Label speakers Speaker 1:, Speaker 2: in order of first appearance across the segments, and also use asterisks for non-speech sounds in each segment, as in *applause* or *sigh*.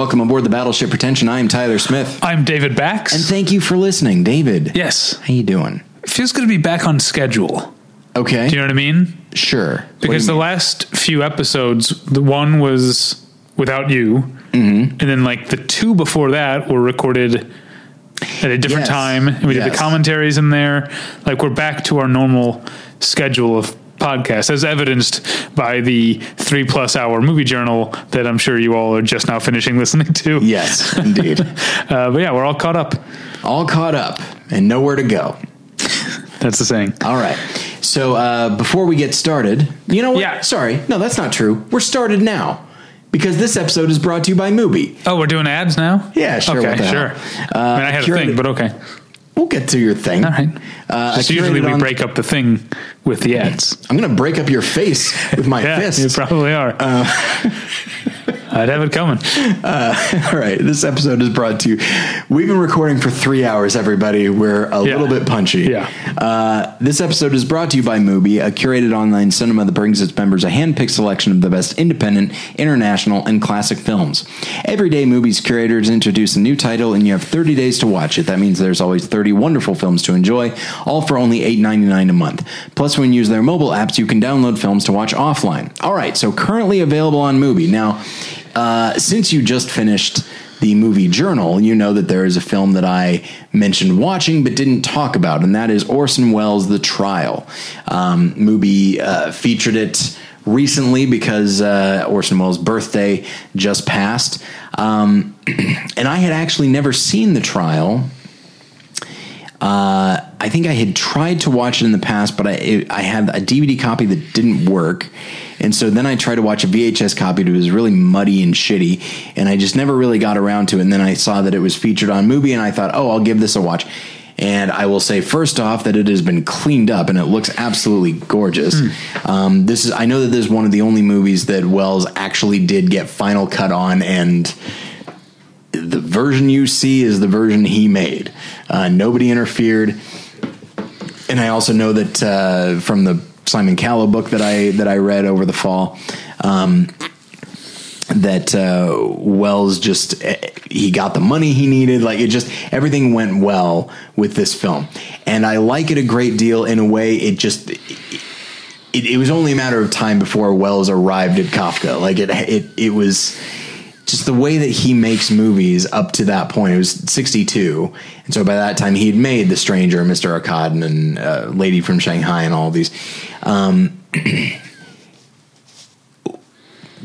Speaker 1: welcome aboard the Battleship Pretension. I am Tyler Smith.
Speaker 2: I'm David Bax.
Speaker 1: And thank you for listening, David.
Speaker 2: yes,
Speaker 1: How you doing?
Speaker 2: it feels good to be back on schedule.
Speaker 1: Okay.
Speaker 2: Do you know what I mean?
Speaker 1: sure. What do you
Speaker 2: Because the
Speaker 1: mean?
Speaker 2: last few episodes, the one was without you, mm-hmm. and then like the two before that were recorded at a different
Speaker 1: Yes.
Speaker 2: time. And we did the commentaries in there. Like we're back to our normal schedule of podcasts, as evidenced by the three plus hour movie journal that I'm sure you all are just now finishing *laughs* listening to.
Speaker 1: Yes, indeed. *laughs*
Speaker 2: Uh, but yeah, we're all caught up.
Speaker 1: All caught up and nowhere to go.
Speaker 2: That's the saying.
Speaker 1: All right. So uh, before we get started, you know what?
Speaker 2: Yeah.
Speaker 1: Sorry. No, that's not true. We're started now because this episode is brought to you by Mubi.
Speaker 2: Oh, we're doing ads now?
Speaker 1: Yeah, sure,
Speaker 2: Okay,
Speaker 1: what the hell.
Speaker 2: sure.
Speaker 1: Uh,
Speaker 2: I mean, I had a thing, but okay.
Speaker 1: We'll get to your thing.
Speaker 2: All right.
Speaker 1: Uh,
Speaker 2: Just usually we
Speaker 1: on-
Speaker 2: break up the thing with the ads.
Speaker 1: I'm going to break up your face with my *laughs*
Speaker 2: Yeah,
Speaker 1: fist.
Speaker 2: you probably are.
Speaker 1: Uh, *laughs*
Speaker 2: I'd have it coming. *laughs*
Speaker 1: All right, this episode is brought to you. We've been recording for three hours, everybody. We're a
Speaker 2: Yeah.
Speaker 1: little bit punchy.
Speaker 2: Yeah.
Speaker 1: Uh, this episode is brought to you by Mubi, a curated online cinema that brings its members a hand-picked selection of the best independent, international, and classic films. Every day, Mubi's curators introduce a new title, and you have 30 days to watch it. That means there's always 30 wonderful films to enjoy, all for only $8.99 a month. Plus, when you use their mobile apps, you can download films to watch offline. All right, so currently available on Mubi. Now, uh, since you just finished the movie journal, you know that there is a film that I mentioned watching but didn't talk about, and that is Orson Welles' The Trial. Um, Mubi uh, featured it recently because uh, Orson Welles' birthday just passed. Um, *clears throat* and I had actually never seen The Trial. Uh, I think I had tried to watch it in the past, but I it, I had a DVD copy that didn't work, and so then I tried to watch a VHS copy that was really muddy and shitty, and I just never really got around to it. And then I saw that it was featured on Mubi, and I thought, oh, I'll give this a watch. And I will say first off that it has been cleaned up and it looks absolutely gorgeous. Um, this is I know that this is one of the only movies that Welles actually did get final cut on and the version you see is the version he made. Uh, nobody interfered, and I also know that uh, from the Simon Callow book that I that I read over the fall. Um, that uh, Welles just eh, he got the money he needed. Like it just everything went well with this film, and I like it a great deal. In a way, it just it, it was only a matter of time before Welles arrived at Kafka. Like it it it was just the way that he makes movies up to that point. It was 62. And so by that time, he had made The Stranger, Mr. Arkadin, and uh, Lady from Shanghai, and all these. Um, *clears throat*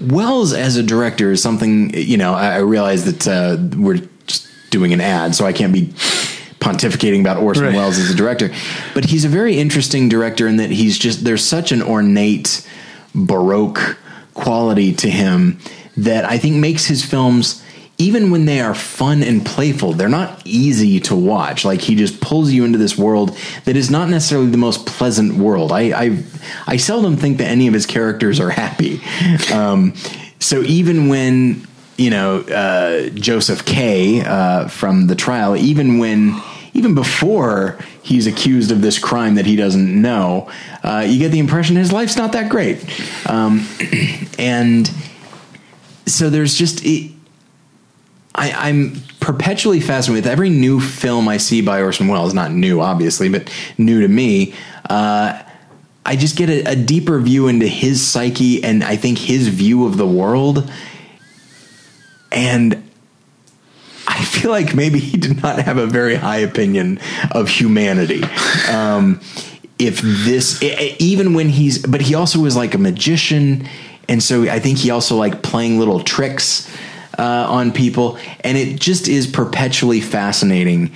Speaker 1: Welles as a director is something, you know, I, I realize that uh, we're just doing an ad, so I can't be pontificating about Orson
Speaker 2: Right.
Speaker 1: Welles as a director. But he's a very interesting director in that he's just, there's such an ornate, baroque quality to him that I think makes his films even when they are fun and playful they're not easy to watch. Like he just pulls you into this world that is not necessarily the most pleasant world. I i, I seldom think that any of his characters are happy. *laughs* Um, so even when you know uh, joseph k uh, from the trial even when even before he's accused of this crime that he doesn't know, uh, you get the impression his life's not that great. Um, *clears throat* and so there's just, it, I, I'm perpetually fascinated with every new film I see by Orson Welles, not new, obviously, but new to me. Uh, I just get a, a deeper view into his psyche and I think his view of the world. And I feel like maybe he did not have a very high opinion of humanity. Um, if this, even when he's, but he also was like a magician, and so I think he also like playing little tricks uh, on people, and it just is perpetually fascinating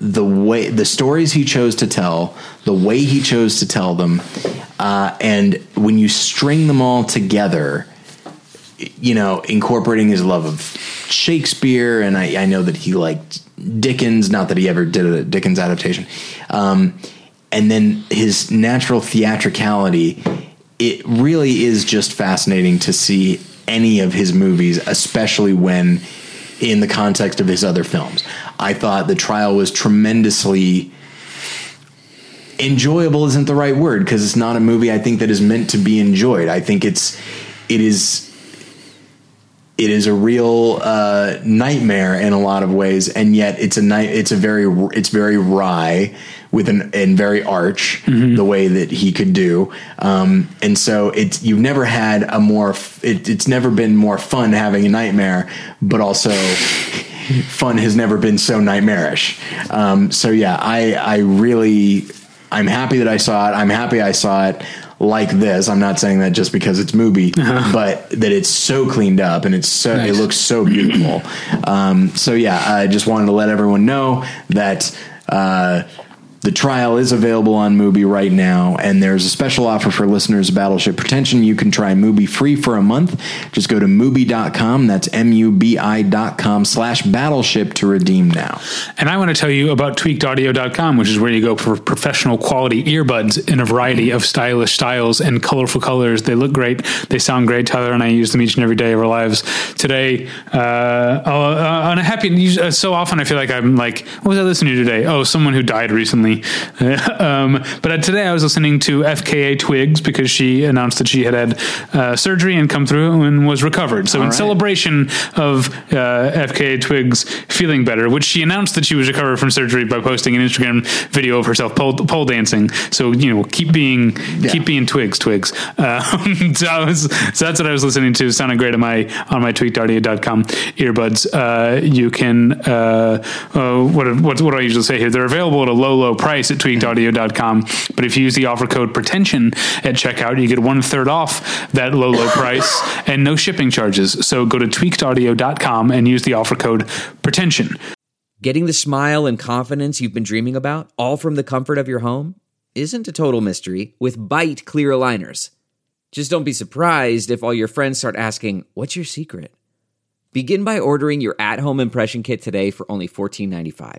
Speaker 1: the way the stories he chose to tell, the way he chose to tell them, uh, and when you string them all together you know, incorporating his love of Shakespeare, and I, I know that he liked Dickens. Not that he ever did a Dickens adaptation, um, and then his natural theatricality. It really is just fascinating to see any of his movies, especially when in the context of his other films. I thought the trial was tremendously enjoyable isn't the right word because it's not a movie I think that is meant to be enjoyed. I think it's it is it is a real uh, nightmare in a lot of ways, and yet it's a night. It's a very it's very wry with an and very arch the way that he could do, um, and so it's you've never had a more it, it's never been more fun having a nightmare, but also *laughs* fun has never been so nightmarish. Um, so yeah, I I really I'm happy that I saw it. I'm happy I saw it like this. I'm not saying that just because it's Mubi, but that it's so cleaned up and it's so
Speaker 2: Nice.
Speaker 1: it looks so beautiful. Um, so yeah, I just wanted to let everyone know that. Uh, the trial is available on Mubi right now, and there's a special offer for listeners of Battleship Pretension. You can try Mubi free for a month. Just go to Mubi.com. That's M-U-B-I.com slash battleship to redeem now.
Speaker 2: And I want to tell you about tweakedaudio.com, which is where you go for professional quality earbuds in a variety of stylish styles and colorful colors. They look great. They sound great. Tyler and I use them each and every day of our lives. Today, uh, uh, on a happy, uh, so often I feel like I'm like, what was I listening to today? Oh, someone who died recently. *laughs* um, but today I was listening to FKA Twigs because she announced that she had had uh, surgery and come through and was recovered. So in
Speaker 1: right.
Speaker 2: celebration of uh, FKA Twigs feeling better, which she announced that she was recovered from surgery by posting an Instagram video of herself pole, pole dancing. So you know, keep being keep being Twigs, Twigs. *laughs* Um, so, I was, so that's what I was listening to. It sounded great on my on my tweakedaudio.com earbuds. Uh, you can uh, uh, what what what do I usually say here? They're available at a low low price at tweakedaudio.com. But if you use the offer code pretension at checkout, you get one third off that low low price *laughs* and no shipping charges. So go to tweakedaudio.com and use the offer code pretension.
Speaker 3: Getting the smile and confidence you've been dreaming about, all from the comfort of your home, isn't a total mystery with Byte Clear Aligners. Just don't be surprised if all your friends start asking, What's your secret? Begin by ordering your at home impression kit today for only $14.95.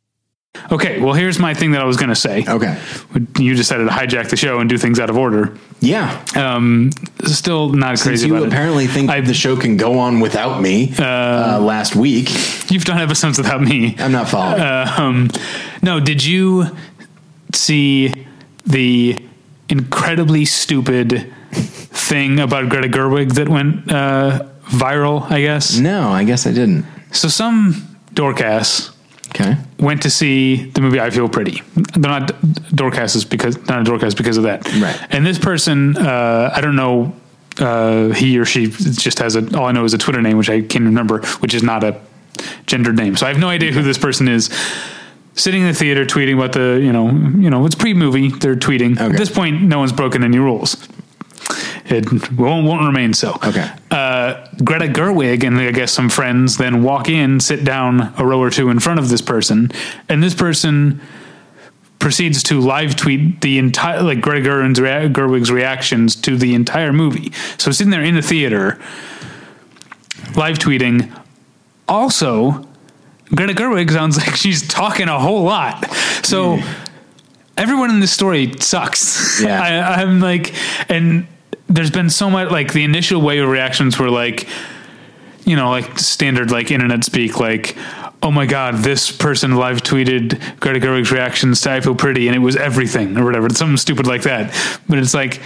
Speaker 2: Okay, well, here's my thing that I was going to say.
Speaker 1: Okay.
Speaker 2: You decided to hijack the show and do things out of order.
Speaker 1: Yeah.
Speaker 2: Um, still not
Speaker 1: Since
Speaker 2: crazy
Speaker 1: you apparently
Speaker 2: it.
Speaker 1: think
Speaker 2: I-
Speaker 1: the show can go on without me uh, last week,
Speaker 2: You've done episodes without me.
Speaker 1: I'm not following.
Speaker 2: Um, no, did you see the incredibly stupid thing about Greta Gerwig that went uh, viral? I guess.
Speaker 1: no, I guess I didn't.
Speaker 2: So some dorkass
Speaker 1: Okay.
Speaker 2: went to see the movie I Feel Pretty. They're not dorkasses because not a dorkass because of that.
Speaker 1: Right.
Speaker 2: And this person, uh, I don't know. Uh, he or she just has a. All I know is a Twitter name, which I can't remember, which is not a gendered name. So I have no idea who this person is. Sitting in the theater, tweeting about the, you know, you know, it's pre-movie. They're tweeting.
Speaker 1: Okay.
Speaker 2: At this point, no one's broken any rules. It won't, won't remain so.
Speaker 1: Okay.
Speaker 2: Uh, Greta Gerwig and I guess some friends then walk in, sit down a row or two in front of this person, and this person proceeds to live tweet the entire like Greta Gerwig's, Gerwig's reactions to the entire movie. So sitting there in the theater, live tweeting. Also, Greta Gerwig sounds *laughs* like she's talking a whole lot. So everyone in this story sucks.
Speaker 1: Yeah. *laughs*
Speaker 2: I, I'm like, and there's been so much like the initial wave of reactions were like, you know, like standard like internet speak, like, oh my god, this person live tweeted Greta Gerwig's reactions to I Feel Pretty, and it was everything or whatever, something stupid like that. But it's like,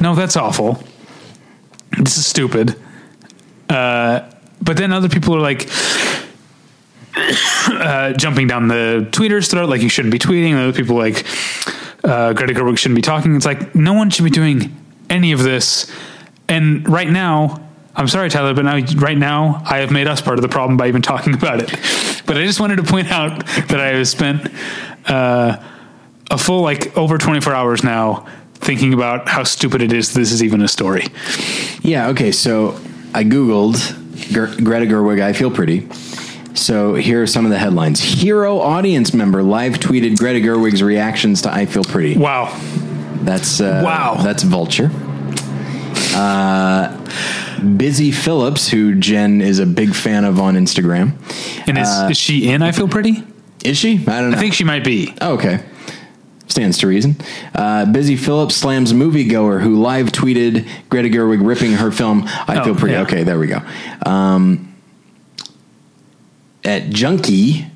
Speaker 2: no, that's awful. This is stupid. Uh, but then other people are like, *coughs* uh, jumping down the tweeter's throat, like you shouldn't be tweeting. Other people like uh, Greta Gerwig shouldn't be talking. It's like no one should be doing any of this. And right now, I'm sorry, Tyler, but now right now I have made us part of the problem by even talking *laughs* about it. But I just wanted to point out that I have spent uh, a full like over 24 hours now thinking about how stupid it is. This is even a story.
Speaker 1: Yeah. Okay. So I googled Greta Gerwig. I feel pretty. So here are some of the headlines: Hero audience member live tweeted Greta Gerwig's reactions to I Feel Pretty.
Speaker 2: Wow.
Speaker 1: That's uh,
Speaker 2: Wow.
Speaker 1: That's Vulture. Uh, Busy Phillips, who Jen is a big fan of on Instagram.
Speaker 2: And is, is she in I Feel Pretty?
Speaker 1: Is she? I don't know.
Speaker 2: I think she might be.
Speaker 1: Oh, okay. Stands to reason. Uh, Busy Phillips slams moviegoer who live tweeted Greta Gerwig ripping her film. I
Speaker 2: Oh,
Speaker 1: feel pretty
Speaker 2: yeah.
Speaker 1: okay. There we go. Um, at Junkie,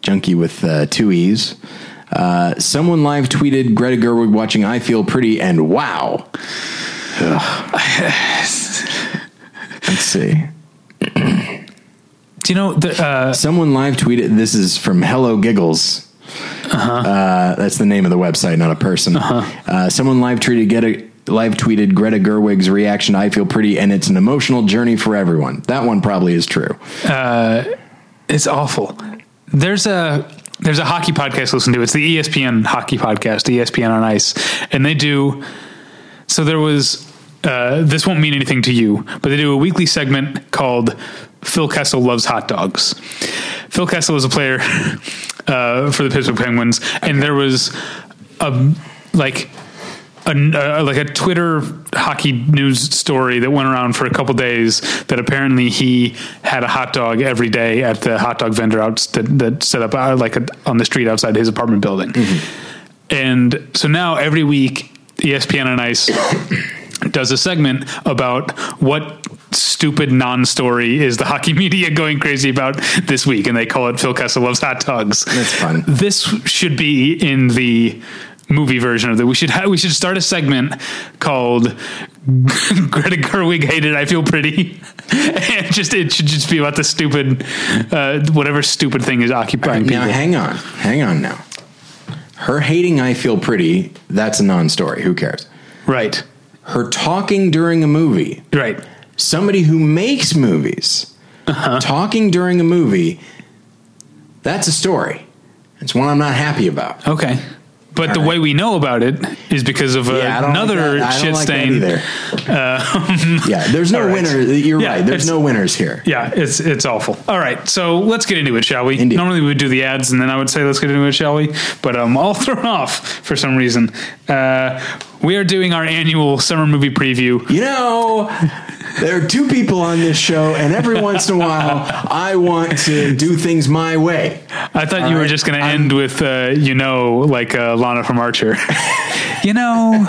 Speaker 1: Junkie with uh, two e's. Uh, someone live tweeted Greta Gerwig watching I Feel Pretty and wow. Let's see.
Speaker 2: Do you know the uh,
Speaker 1: Someone live tweeted. This is from Hello Giggles. Uh huh. that's the name of the website, not a person. Uh-huh. someone live tweeted get a live tweeted Greta Gerwig's reaction. to I feel pretty, and it's an emotional journey for everyone. That one probably is true.
Speaker 2: Uh, it's awful. There's a there's a hockey podcast to listen to. It's the ESPN hockey podcast, ESPN on Ice, and they do. So there was. Uh, this won't mean anything to you, but they do a weekly segment called "Phil Kessel Loves Hot Dogs." Phil Kessel is a player *laughs* uh, for the Pittsburgh Penguins, and there was a like a, uh, like a Twitter hockey news story that went around for a couple days that apparently he had a hot dog every day at the hot dog vendor out that, that set up uh, like a, on the street outside his apartment building. And so now every week, ESPN on Ice *coughs* does a segment about what stupid non-story is the hockey *laughs* media going crazy about this week, and they call it "Phil Kessel loves hot dogs."
Speaker 1: That's fun.
Speaker 2: This should be in the movie version of that. We should ha- we should start a segment called *laughs* Greta Gerwig hated I feel pretty, *laughs* and just it should just be about the stupid, uh, whatever stupid thing is occupying
Speaker 1: Now,
Speaker 2: people.
Speaker 1: hang on, hang on. Now, her hating I feel pretty. That's a non-story. Who cares?
Speaker 2: right,
Speaker 1: Her talking during a movie.
Speaker 2: right.
Speaker 1: Somebody who makes movies
Speaker 2: Uh-huh.
Speaker 1: talking during a movie. That's a story. It's one I'm not happy about.
Speaker 2: Okay. But the
Speaker 1: right.
Speaker 2: way we know about it is because of uh,
Speaker 1: Yeah, like
Speaker 2: another
Speaker 1: that.
Speaker 2: Shit
Speaker 1: like
Speaker 2: stain.
Speaker 1: either. yeah, there's no *laughs*
Speaker 2: all right.
Speaker 1: winner. You're
Speaker 2: Yeah,
Speaker 1: right. There's no winners here.
Speaker 2: Yeah, it's it's awful. All right, so let's get into it, shall we?
Speaker 1: Indeed.
Speaker 2: Normally we would do the ads, and then I would say let's get into it, shall we? But I'm all *laughs* thrown off for some reason. Uh, we are doing our annual summer movie preview.
Speaker 1: You know, there are two people on this show, and every once in a while, I want to do things my way.
Speaker 2: I thought
Speaker 1: All
Speaker 2: you were just going to
Speaker 1: I'm-
Speaker 2: end with, uh, you know, like uh, Lana from Archer. *laughs* you know,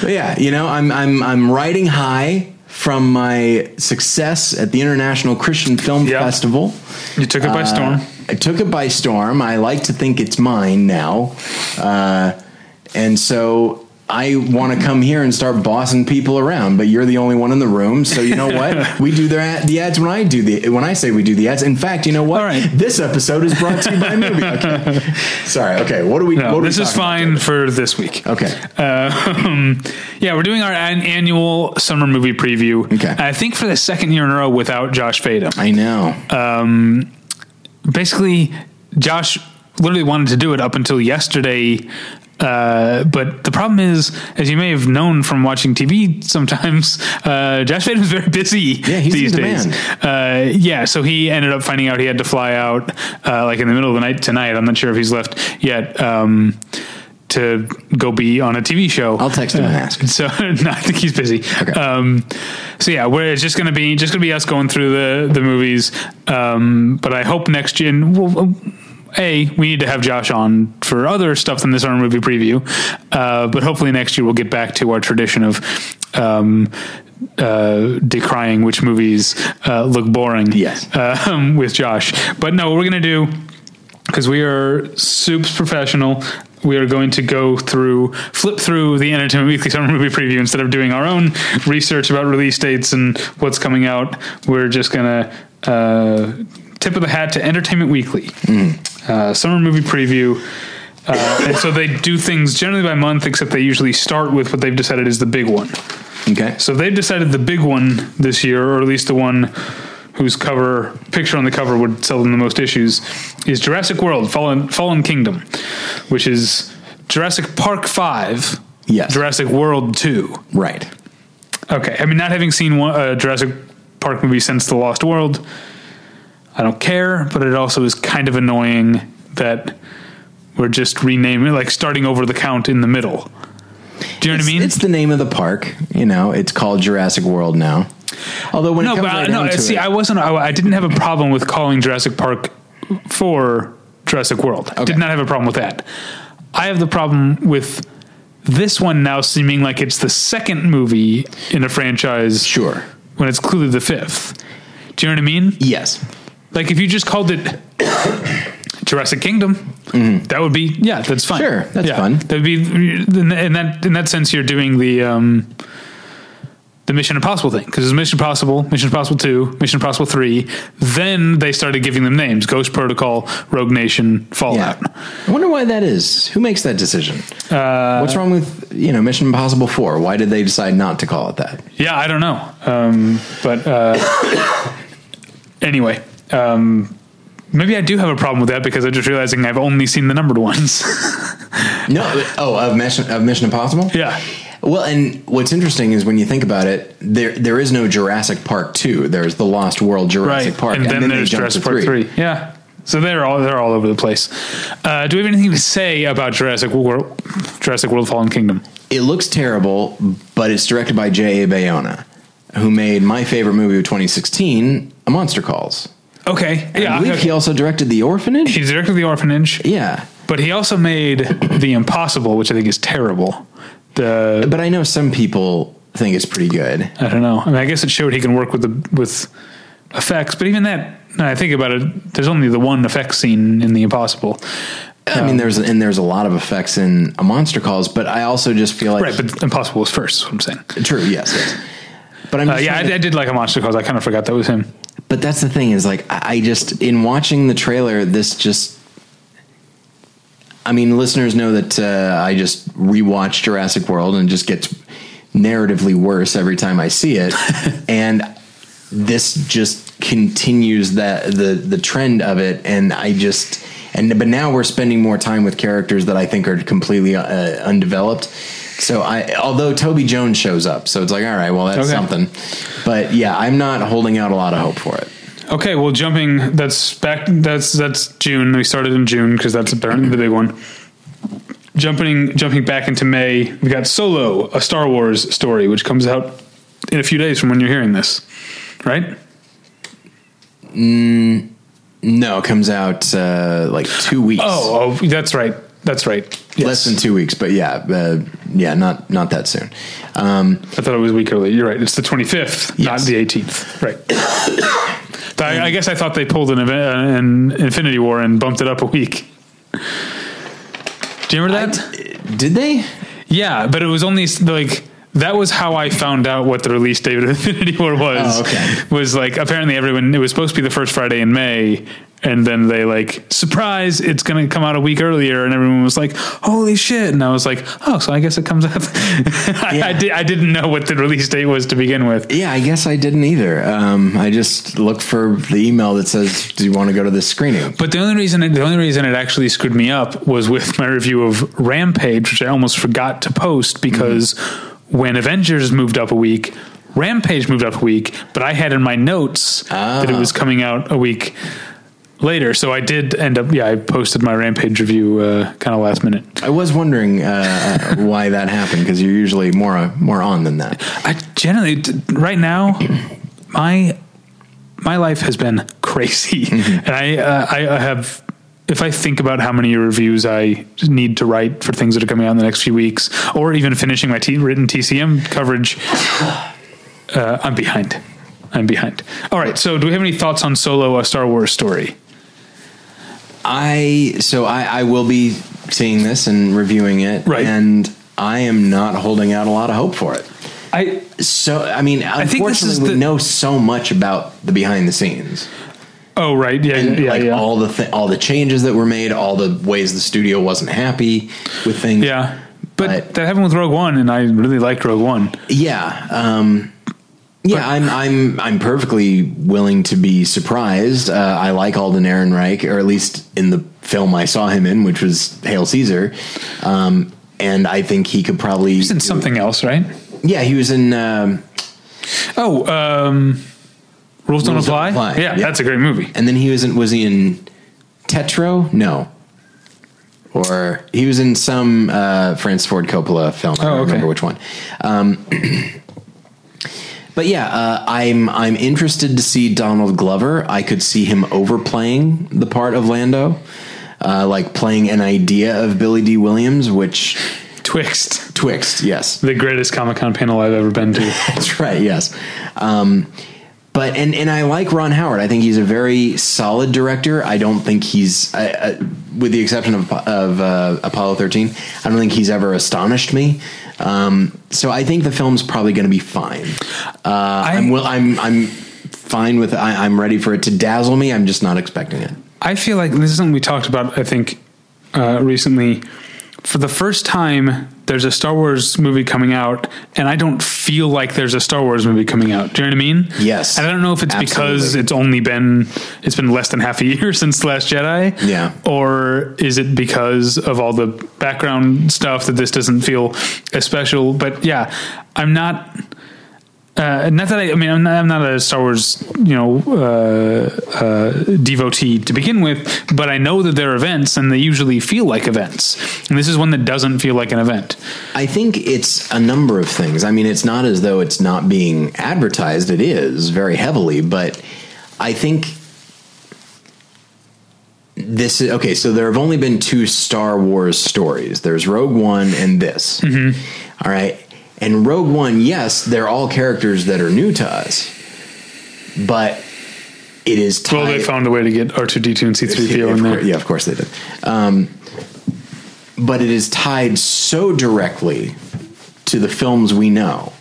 Speaker 1: But yeah, you know, I'm I'm I'm riding high from my success at the International Christian Film
Speaker 2: Yeah.
Speaker 1: Festival.
Speaker 2: you took it by storm.
Speaker 1: Uh, I took it by storm. I like to think it's mine now. Uh, and so I want to come here and start bossing people around, but you're the only one in the room. So you know what? *laughs* we do the, ad- the ads when I do the when I say we do the ads. In fact, you know what?
Speaker 2: Right.
Speaker 1: This episode is brought to you by Mubi. *laughs* Okay. Sorry. Okay. What do we?
Speaker 2: No,
Speaker 1: what are we
Speaker 2: this is
Speaker 1: talking about,
Speaker 2: fine for this week.
Speaker 1: Okay.
Speaker 2: Um, *laughs* yeah, we're doing our an- annual summer movie preview.
Speaker 1: Okay.
Speaker 2: I think for the second year in a row without Josh Fadem.
Speaker 1: I know.
Speaker 2: Basically, Josh literally wanted to do it up until yesterday. Uh, but the problem is, as you may have known from watching TV sometimes, uh, Josh Fadem is very busy
Speaker 1: Yeah,
Speaker 2: these days. Uh, yeah, so he ended up finding out he had to fly out uh, like in the middle of the night tonight. I'm not sure if he's left yet. Um, to go be on a TV show.
Speaker 1: I'll text him and ask.
Speaker 2: So *laughs* no, I think he's busy.
Speaker 1: Okay.
Speaker 2: Um, so yeah, we're, it's just gonna be just gonna be us going through the the movies. Um, but I hope next year. Well, a, we need to have Josh on for other stuff than this summer movie preview. Uh, but hopefully next year we'll get back to our tradition of um, uh, decrying which movies uh, look boring.
Speaker 1: Yes.
Speaker 2: Um, *laughs* with Josh. But no, what we're gonna do because we are soups professional. We are going to go through, flip through the Entertainment Weekly Summer Movie Preview instead of doing our own research about release dates and what's coming out. We're just gonna uh, tip of the hat to Entertainment Weekly uh, Summer Movie Preview. Uh, and so they do things generally by month, except they usually start with what they've decided is the big one.
Speaker 1: Okay.
Speaker 2: So they've decided the big one this year, or at least the one whose cover picture on the cover would sell them the most issues, is Jurassic World: Fallen Fallen Kingdom, which is Jurassic Park Five,
Speaker 1: Yes.
Speaker 2: Jurassic World Two.
Speaker 1: Right.
Speaker 2: Okay, I mean, not having seen one, a Jurassic Park movie since The Lost World, I don't care, but it also is kind of annoying that we're just renaming, like starting over the count in the middle. Do you know
Speaker 1: It's,
Speaker 2: what I mean?
Speaker 1: it's the name of the park. You know, it's called Jurassic World now. Although when
Speaker 2: no,
Speaker 1: it comes
Speaker 2: but I,
Speaker 1: right
Speaker 2: no.
Speaker 1: down to
Speaker 2: See,
Speaker 1: it,
Speaker 2: I wasn't. I, I didn't have a problem with calling Jurassic Park four Jurassic World. I Did not have a problem with that. I have the problem with this one now seeming like it's the second movie in a franchise
Speaker 1: Sure.
Speaker 2: when it's clearly the fifth. Do you know what I mean?
Speaker 1: Yes.
Speaker 2: Like if you just called it Jurassic Kingdom, that would be yeah, that's fine.
Speaker 1: Mm-hmm. Sure, that's
Speaker 2: yeah,
Speaker 1: fun.
Speaker 2: That'd be in in that in that sense you're doing the um the Mission Impossible thing because it's Mission Impossible, Mission Impossible Two, Mission Impossible Three. Then they started giving them names: Ghost Protocol, Rogue Nation, Fallout.
Speaker 1: Yeah. I wonder why that is. Who makes that decision?
Speaker 2: Uh,
Speaker 1: What's wrong with you know Mission Impossible Four? Why did they decide not to call it that?
Speaker 2: Yeah, I don't know. Um, but uh, *coughs* anyway, um, maybe I do have a problem with that because I'm just realizing I've only seen the numbered ones. *laughs*
Speaker 1: No. Oh, of Mission of Mission Impossible.
Speaker 2: yeah.
Speaker 1: Well, and what's interesting is when you think about it, there there is no Jurassic Park two. There's the Lost World Jurassic
Speaker 2: right.
Speaker 1: Park,
Speaker 2: and then,
Speaker 1: they
Speaker 2: there's Jurassic Park three. Yeah. So they're all they're all over the place. Uh, do we have anything to say about Jurassic World, Jurassic World: Fallen Kingdom?
Speaker 1: It looks terrible, but it's directed by J. A. Bayona, who made my favorite movie of 2016, A Monster Calls.
Speaker 2: Okay.
Speaker 1: I
Speaker 2: Yeah.
Speaker 1: believe
Speaker 2: okay.
Speaker 1: he also directed The Orphanage.
Speaker 2: He directed The Orphanage,
Speaker 1: yeah,
Speaker 2: but he also made The Impossible, which I think is terrible. The
Speaker 1: but I know some people think it's pretty good.
Speaker 2: I don't know. I mean, I guess it showed he can work with the with effects, but even that, I think about it. There's only the one effect scene in The Impossible,
Speaker 1: I mean, there's and there's a lot of effects in A Monster Calls, but I also just feel like
Speaker 2: right? But Impossible was first. Is what I'm saying.
Speaker 1: true, yes, yes. But I'm
Speaker 2: Uh, yeah, I,
Speaker 1: to-
Speaker 2: I did like a monster Calls. I kind of forgot that was him.
Speaker 1: But that's the thing is like I I just in watching the trailer, this just. I mean, listeners know that uh, I just rewatch Jurassic World and just gets narratively worse every time I see it, *laughs* and this just continues that the the trend of it, and I just and but now we're spending more time with characters that I think are completely uh, undeveloped. So I, although Toby Jones shows up, so it's like, all right, well, that's
Speaker 2: Okay.
Speaker 1: something. But yeah, I'm not holding out a lot of hope for it.
Speaker 2: Okay, well, jumping that's back. That's that's June. We started in June because that's apparently the big one. Jumping jumping back into May, we got Solo, a Star Wars story, which comes out in a few days from when you're hearing this, right?
Speaker 1: Mm, No, it comes out uh, like two weeks.
Speaker 2: Oh, oh, that's right. That's right. Yes.
Speaker 1: less than two weeks, but yeah, uh, yeah, not not that soon. Um,
Speaker 2: I thought it was a week early. You're right. It's the 25th, not the 18th. Right. *coughs* I, I guess I thought they pulled an, event, uh, an Infinity War and bumped it up a week. Do you remember that?
Speaker 1: did they?
Speaker 2: yeah, but it was only like that was how I found out what the release date of *laughs* Infinity War was.
Speaker 1: Oh, okay.
Speaker 2: Was like apparently everyone it was supposed to be the first Friday in May, and then they like surprise it's going to come out a week earlier, and everyone was like, "Holy shit!" And I was like, "Oh, so I guess it comes out." *laughs* I, I,
Speaker 1: Yeah.
Speaker 2: did, I didn't know what the release date was to begin with.
Speaker 1: Yeah, I guess I didn't either. Um, I just looked for the email that says, "Do you want to go to this screening?"
Speaker 2: But the only reason it, the only reason it actually screwed me up was with my review of Rampage, which I almost forgot to post because when Avengers moved up a week, Rampage moved up a week, but I had in my notes that it was coming out a week later. So I did end up, yeah, I posted my Rampage review uh, kind of last minute.
Speaker 1: I was wondering uh, why that happened because you're usually more more on than that.
Speaker 2: I generally right now my my life has been crazy, *laughs* and I uh, I I have. If I think about how many reviews I need to write for things that are coming out in the next few weeks, or even finishing my t- written TCM coverage, uh, I'm behind. I'm behind. All right. So, do we have any thoughts on Solo: A Star Wars Story?
Speaker 1: I so I, I will be seeing this and reviewing it,
Speaker 2: Right.
Speaker 1: And I am not holding out a lot of hope for it.
Speaker 2: I
Speaker 1: So I mean,
Speaker 2: is
Speaker 1: unfortunately, we
Speaker 2: the-
Speaker 1: know so much about the behind the scenes.
Speaker 2: oh right yeah
Speaker 1: and
Speaker 2: yeah
Speaker 1: like
Speaker 2: yeah
Speaker 1: all the th- all the changes that were made, all the ways the studio wasn't happy with things.
Speaker 2: yeah. But,
Speaker 1: But-
Speaker 2: that happened with Rogue One, and I really liked Rogue One.
Speaker 1: yeah, um, yeah. I'm I'm I'm perfectly willing to be surprised. Uh, I like Alden Ehrenreich, or at least in the film I saw him in, which was Hail Caesar. Um, and I think he could probably
Speaker 2: It's in something else, right?
Speaker 1: Yeah, he was in. Um,
Speaker 2: Oh, um, Rules Don't
Speaker 1: Rules Don't
Speaker 2: Apply?
Speaker 1: Apply,
Speaker 2: Yeah,
Speaker 1: yeah.
Speaker 2: that's a great movie.
Speaker 1: and then he was in. Was he in Tetro? No. Or he was in some uh, Francis Ford Coppola film. I
Speaker 2: Oh,
Speaker 1: don't
Speaker 2: okay.
Speaker 1: remember which one. *clears throat* But yeah, uh, I'm I'm interested to see Donald Glover. I could see him overplaying the part of Lando. uh, like playing an idea of Billy Dee Williams, which
Speaker 2: Twixt,
Speaker 1: Twixt, yes,
Speaker 2: the greatest Comic Con panel I've ever been to. *laughs*
Speaker 1: That's right. Yes. Um, but and and I like Ron Howard. I think he's a very solid director. I don't think he's, uh, uh, with the exception of of uh, Apollo thirteen, I don't think he's ever astonished me. Um, so I think the film's probably going to be fine. Uh, I, am will, I'm I'm fine with. I, I'm ready for it to dazzle me. I'm just not expecting it.
Speaker 2: I feel like this is something we talked about. I think uh, recently for the first time, there's a Star Wars movie coming out, and I don't feel like there's a Star Wars movie coming out. Do you know what I mean?
Speaker 1: Yes.
Speaker 2: And I don't know if it's Absolutely. because it's only been it's been less than half a *laughs* year since Last Jedi.
Speaker 1: Yeah.
Speaker 2: Or is it because of all the background stuff that this doesn't feel as special? But yeah, I'm not uh, not that I, I mean, I'm not, I'm not, a Star Wars, you know, uh, uh, devotee to begin with, but I know that they're events and they usually feel like events. And this is one that doesn't feel like an event.
Speaker 1: I think it's a number of things. I mean, it's not as though it's not being advertised, it is very heavily, but I think this is okay. So there have only been two Star Wars stories there's Rogue One and this. Mm-hmm. All right and Rogue One, yes, they're all characters that are new to us, but it is
Speaker 2: tied, well. They found a way to get R two D two and C three PO *laughs* in there.
Speaker 1: Yeah, of course they did. Um, but it is tied so directly to the films we know.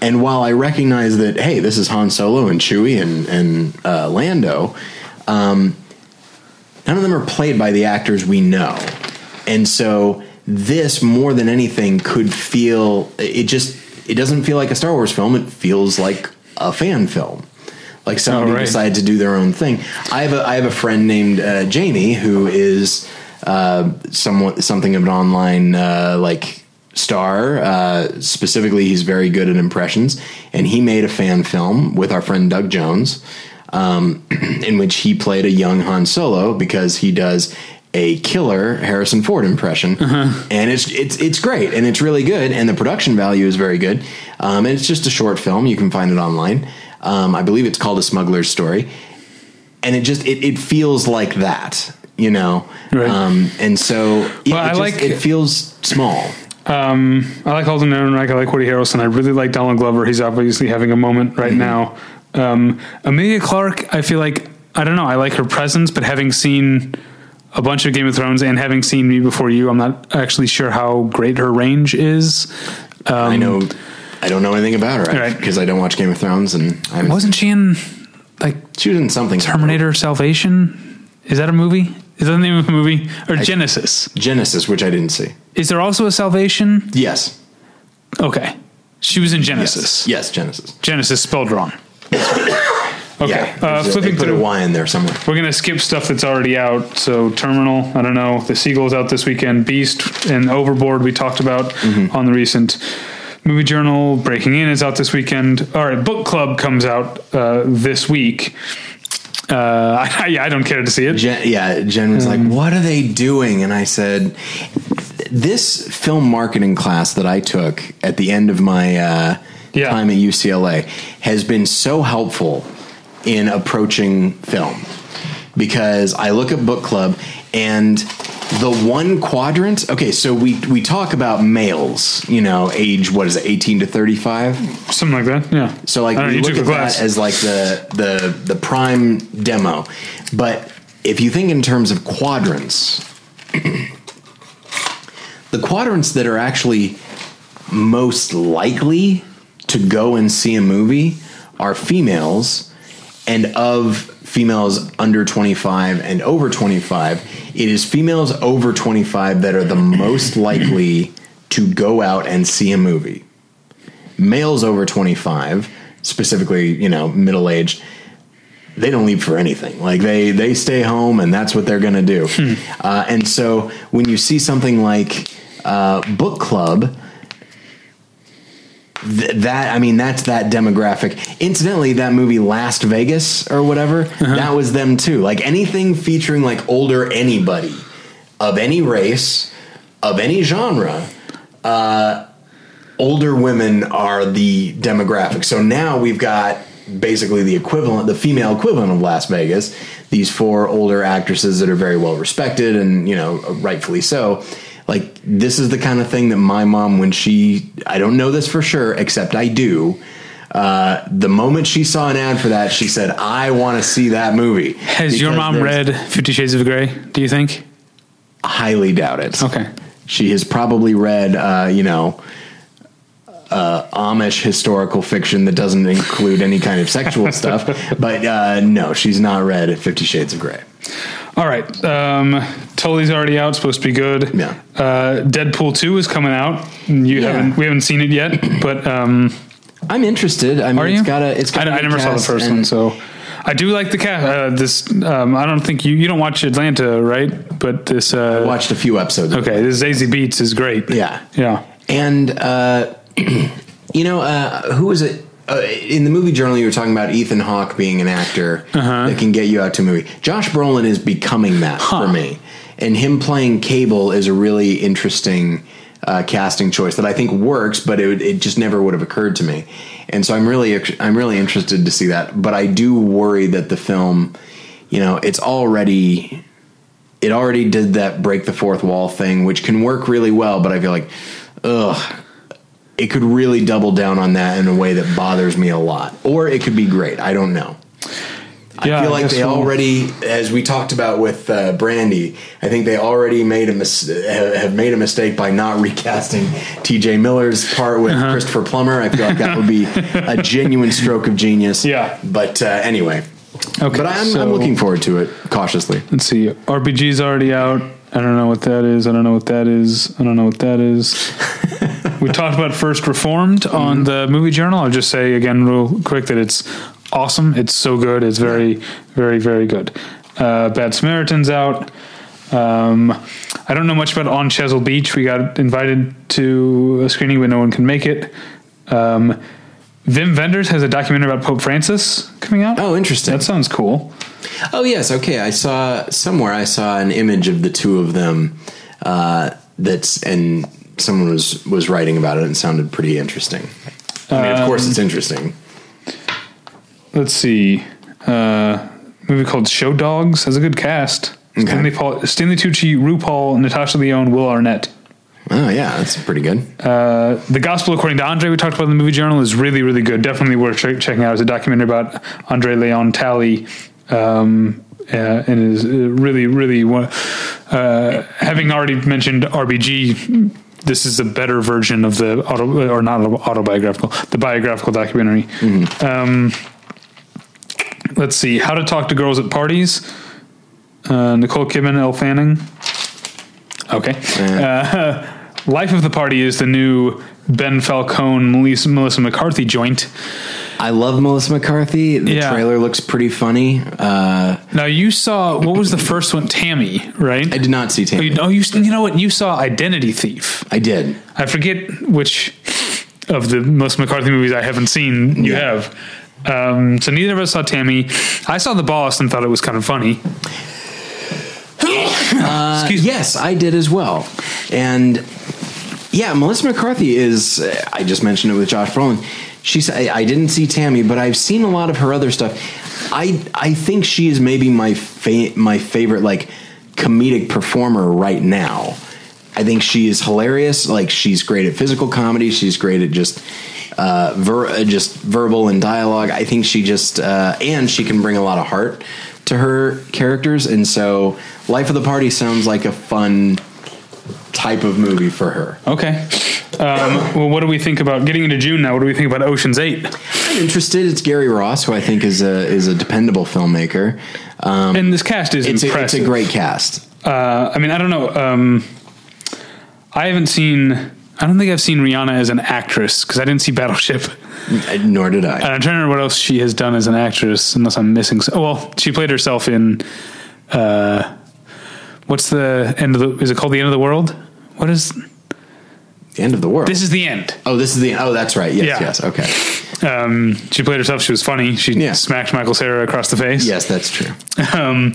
Speaker 1: And while I recognize that, hey, this is Han Solo and Chewie and and uh, Lando, um, none of them are played by the actors we know, and so this more than anything could feel it just it doesn't feel like a Star Wars film. It feels like a fan film. Like somebody oh, right. decided to do their own thing. I have a I have a friend named uh, Jamie who is uh, somewhat something of an online uh, like star. Uh, specifically, he's very good at impressions, and he made a fan film with our friend Doug Jones, um, *clears throat* in which he played a young Han Solo because he does a killer Harrison Ford impression, uh-huh. and it's it's it's great and it's really good, and the production value is very good. Um, and it's just a short film; you can find it online. Um, I believe it's called A Smuggler's Story, and it just it, it feels like that, you know.
Speaker 2: Right. Um,
Speaker 1: and so yeah, well, I just, like it feels small.
Speaker 2: Um, I like Alden Ehrenreich. I like Woody Harrelson. I really like Donald Glover. He's obviously having a moment right mm-hmm. now. Um, Emilia Clarke. I feel like I don't know. I like her presence, but having seen a bunch of Game of Thrones and having seen Me Before You, I'm not actually sure how great her range is.
Speaker 1: Um, I know, I don't know anything about her right. because I don't watch Game of Thrones, and
Speaker 2: I wasn't she in like
Speaker 1: she was in something
Speaker 2: Terminator Salvation? Is that a movie? Is that the name of a movie or I, Genesis?
Speaker 1: Genesis, which I didn't see.
Speaker 2: Is there also a Salvation?
Speaker 1: Yes.
Speaker 2: Okay, she was in Genesis.
Speaker 1: Yes, yes Genesis.
Speaker 2: Genesis spelled wrong. *coughs* Okay,
Speaker 1: yeah, uh, flipping put through. a Y in there somewhere.
Speaker 2: We're gonna skip stuff that's already out. So Terminal, I don't know. The Seagull's out this weekend. Beast and Overboard we talked about mm-hmm. on the recent movie journal. Breaking In is out this weekend. All right, Book Club comes out uh, this week. Uh, *laughs* I, yeah, I don't care to see it.
Speaker 1: Jen, yeah, Jen was um, like, "What are they doing?" And I said, "This film marketing class that I took at the end of my uh, yeah. time at UCLA has been so helpful in approaching film. Because I look at book club and the one quadrant okay so we we talk about males you know age what is it 18 to 35
Speaker 2: something like that yeah.
Speaker 1: So like we look at that as like the the the prime demo. But if you think in terms of quadrants *clears throat* the quadrants that are actually most likely to go and see a movie are females and of females under 25 and over 25, it is females over 25 that are the most likely to go out and see a movie. Males over 25, specifically, you know, middle aged, they don't leave for anything. Like they they stay home and that's what they're going to do. Hmm. Uh, and so when you see something like uh, book club Th- that I mean, that's that demographic. Incidentally, that movie Last Vegas or whatever, uh-huh. that was them too. Like anything featuring like older anybody of any race, of any genre, uh, older women are the demographic. So now we've got basically the equivalent, the female equivalent of Las Vegas. These four older actresses that are very well respected and you know rightfully so. Like this is the kind of thing that my mom, when she, I don't know this for sure, except I do. Uh, the moment she saw an ad for that, she said, "I want to see that movie."
Speaker 2: Has your mom read Fifty Shades of Grey? Do you think?
Speaker 1: Highly doubt it.
Speaker 2: Okay.
Speaker 1: She has probably read, uh, you know, uh, Amish historical fiction that doesn't include any kind of sexual *laughs* stuff. But uh, no, she's not read Fifty Shades of Grey.
Speaker 2: All right. Um, Tully's already out. Supposed to be good.
Speaker 1: Yeah.
Speaker 2: Uh, Deadpool two is coming out. You
Speaker 1: Yeah.
Speaker 2: haven't. We haven't seen it yet, but um,
Speaker 1: I'm interested. I mean,
Speaker 2: are you?
Speaker 1: it's got a. It's got
Speaker 2: I,
Speaker 1: a
Speaker 2: I never saw the first one, so I do like the cast. Uh, this. Um, I don't think you you don't watch Atlanta, right? But this. Uh,
Speaker 1: Watched a few episodes.
Speaker 2: okay, this Zazie Beetz is great.
Speaker 1: Yeah.
Speaker 2: Yeah.
Speaker 1: And uh, *clears throat* you know, uh, who was it? Uh, in the movie journal, you were talking about Ethan Hawke being an actor
Speaker 2: Uh-huh.
Speaker 1: that can get you out to a movie. Josh Brolin is becoming that for me, and him playing Cable is a really interesting uh, casting choice that I think works, but it, it just never would have occurred to me. And so I'm really I'm really interested to see that. But I do worry that the film, you know, it's already it already did that break the fourth wall thing, which can work really well, but I feel like, ugh, it could really double down on that in a way that bothers me a lot. Or it could be great. I don't know.
Speaker 2: Yeah,
Speaker 1: I feel like
Speaker 2: guess
Speaker 1: they
Speaker 2: we'll-
Speaker 1: already, as we talked about with uh, Brandy, I think they already made a mis- have have made a mistake by not *laughs* recasting T.J. Miller's part with
Speaker 2: Uh-huh.
Speaker 1: Christopher Plummer. I feel like that would be a *laughs* genuine stroke of genius.
Speaker 2: Yeah.
Speaker 1: but uh, anyway,
Speaker 2: Okay.
Speaker 1: but I'm,
Speaker 2: so-
Speaker 1: I'm looking forward to it cautiously.
Speaker 2: Let's see. RBG's already out. I don't know what that is. I don't know what that is. I don't know what that is. *laughs* we talked about First Reformed on the movie journal. I'll just say again, real quick, that it's awesome. It's so good. It's very, very, very good. Uh, Bad Samaritan's out. Um, I don't know much about On Chesil Beach. We got invited to a screening, but no one can make it. Um, Wim Wenders has a documentary about Pope Francis coming out.
Speaker 1: Oh, interesting.
Speaker 2: That sounds cool.
Speaker 1: Oh yes, okay. I saw somewhere. I saw an image of the two of them. Uh, that's and someone was was writing about it and it sounded pretty interesting. I mean, of course, it's interesting.
Speaker 2: let's see, uh, movie called Show Dogs has a good cast. Stanley Paul, Stanley Tucci, RuPaul, Natasha Lyonne, Will Arnett.
Speaker 1: Oh yeah, that's pretty good.
Speaker 2: Uh, the Gospel According to Andre, we talked about in the movie journal, is really, really good. Definitely worth che- checking out. It's a documentary about Andre Leon Talley, um, uh, and is uh, really, really uh, having already mentioned RBG. This is a better version of the auto, or not autobiographical, the biographical documentary. Um, let's see, How to Talk to Girls at Parties. Uh, Nicole Kidman, Elle Fanning. Okay. Uh, *laughs* Life of the Party is the new Ben Falcone, Melissa, Melissa McCarthy joint.
Speaker 1: I love Melissa McCarthy. The
Speaker 2: Yeah.
Speaker 1: trailer looks pretty funny. Uh,
Speaker 2: Now you saw what was the first one? Tammy, right?
Speaker 1: I did not see
Speaker 2: Oh,
Speaker 1: Tammy.
Speaker 2: you, oh, you, you know what? You saw Identity Thief.
Speaker 1: I did.
Speaker 2: I forget which of the Melissa McCarthy movies I haven't seen. You
Speaker 1: Yeah.
Speaker 2: have. Um, so neither of us saw Tammy. I saw The Boss and thought it was kind of funny. Excuse me.
Speaker 1: Yes, I did as well. And yeah, Melissa McCarthy is. uh, I just mentioned it with Josh Brolin. She's. said, I didn't see Tammy, but I've seen a lot of her other stuff. I I think she is maybe my fa- my favorite like comedic performer right now. I think she is hilarious. Like she's great at physical comedy. She's great at just uh, ver- uh, just verbal and dialogue. I think she just uh, and she can bring a lot of heart to her characters. And so, Life of the Party sounds like a fun type of movie for her.
Speaker 2: Okay. Um, well, what do we think about getting into June now? What do we think about Ocean's Eight?
Speaker 1: I'm interested. It's Gary Ross, who I think is a is a dependable filmmaker. Um,
Speaker 2: And this cast is
Speaker 1: it's a, it's a great cast.
Speaker 2: Uh, I mean, I don't know. Um, I haven't seen. I don't think I've seen Rihanna as an actress because I didn't see Battleship.
Speaker 1: Nor did I.
Speaker 2: And I'm trying to remember what else she has done as an actress, unless I'm missing. Some. Well, she played herself in. Uh, what's the end of the? Is it called the end of the world? What is
Speaker 1: the end of the world.
Speaker 2: this? Is the end?
Speaker 1: oh, this is the. Oh, that's right. Yes,
Speaker 2: Yeah.
Speaker 1: yes. Okay.
Speaker 2: Um, she played herself. She was funny. She
Speaker 1: Yeah.
Speaker 2: smacked Michael Cera across the face.
Speaker 1: Yes, that's true.
Speaker 2: Um,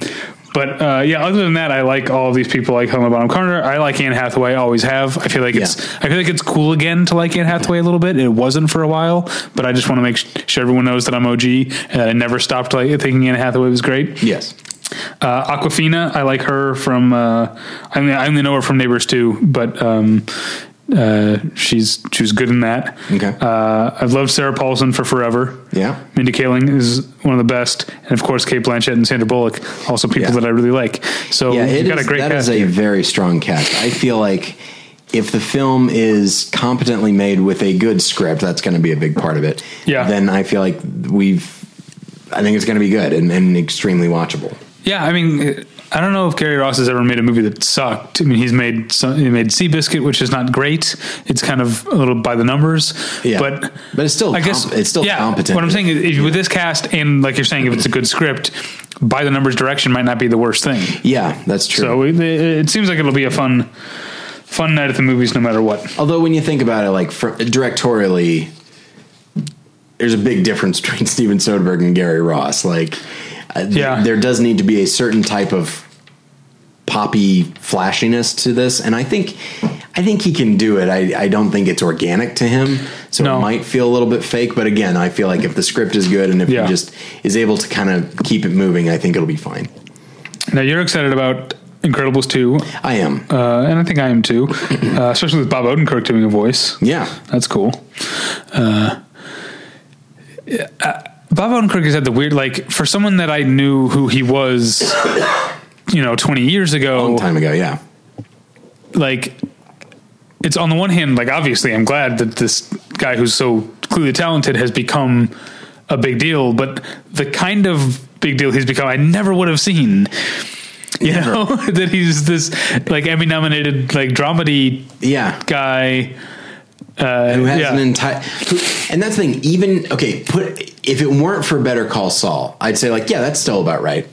Speaker 2: but uh, yeah, other than that, I like all these people. Like Helena Bonham Carter. I like Anne Hathaway. Always have. I feel like it's. I feel like it's cool again to like Anne Hathaway a little bit. It wasn't for a while, but I just want to make sure everyone knows that I'm OG and I never stopped like thinking Anne Hathaway was great.
Speaker 1: Yes.
Speaker 2: Uh, Awkwafina, I like her from. Uh, I mean, I only know her from Neighbors too, but um, uh, she's she was good in that.
Speaker 1: Okay.
Speaker 2: Uh, I've loved Sarah Paulson for forever.
Speaker 1: Yeah.
Speaker 2: Mindy Kaling is one of the best, and of course Cate Blanchett and Sandra Bullock, also people
Speaker 1: Yeah.
Speaker 2: that I really like. So
Speaker 1: Yeah,
Speaker 2: you've
Speaker 1: it
Speaker 2: got
Speaker 1: is,
Speaker 2: a great
Speaker 1: that
Speaker 2: cast.
Speaker 1: is a
Speaker 2: here.
Speaker 1: very strong cast. I feel like if the film is competently made with a good script, that's going to be a big part of it.
Speaker 2: Yeah.
Speaker 1: Then I feel like we've. I think it's going to be good and, and extremely watchable.
Speaker 2: Yeah, I mean, I don't know if Gary Ross has ever made a movie that sucked. I mean, he's made some, he made Seabiscuit, which is not great. It's kind of a little by the numbers.
Speaker 1: Yeah.
Speaker 2: but
Speaker 1: But it's still
Speaker 2: I guess
Speaker 1: comp- it's still
Speaker 2: yeah,
Speaker 1: competent.
Speaker 2: What I'm saying is, if, with this cast and like you're saying, if it's a good script, by the numbers direction might not be the worst thing.
Speaker 1: Yeah, that's true.
Speaker 2: So it, it seems like it'll be a fun, fun night at the movies, no matter what.
Speaker 1: Although when you think about it, like for, directorially, there's a big difference *laughs* between Steven Soderbergh and Gary Ross. Like,
Speaker 2: Yeah.
Speaker 1: there does need to be a certain type of poppy flashiness to this, and I think, I think he can do it. I, I don't think it's organic to him, so
Speaker 2: No.
Speaker 1: it might feel a little bit fake. But again, I feel like if the script is good and if
Speaker 2: Yeah.
Speaker 1: he just is able to kind of keep it moving, I think it'll be fine.
Speaker 2: Now you're excited about Incredibles 2,
Speaker 1: I am.
Speaker 2: uh, and I think I am too, *clears throat* uh, especially with Bob Odenkirk doing a voice.
Speaker 1: yeah.
Speaker 2: That's cool. Uh, Bob Odenkirk has had the weird, like, for someone that I knew who he was, you know, 20 years ago,
Speaker 1: Long time ago, yeah.
Speaker 2: like, it's on the one hand, like, obviously, I'm glad that this guy who's so clearly talented has become a big deal, but the kind of big deal he's become, I never would have seen. You
Speaker 1: Never.
Speaker 2: know *laughs* that he's this like Emmy nominated like dramedy
Speaker 1: Yeah.
Speaker 2: guy. Uh,
Speaker 1: who has
Speaker 2: yeah.
Speaker 1: an entire and that's the thing even okay put if it weren't for better call saul i'd say like yeah that's still about right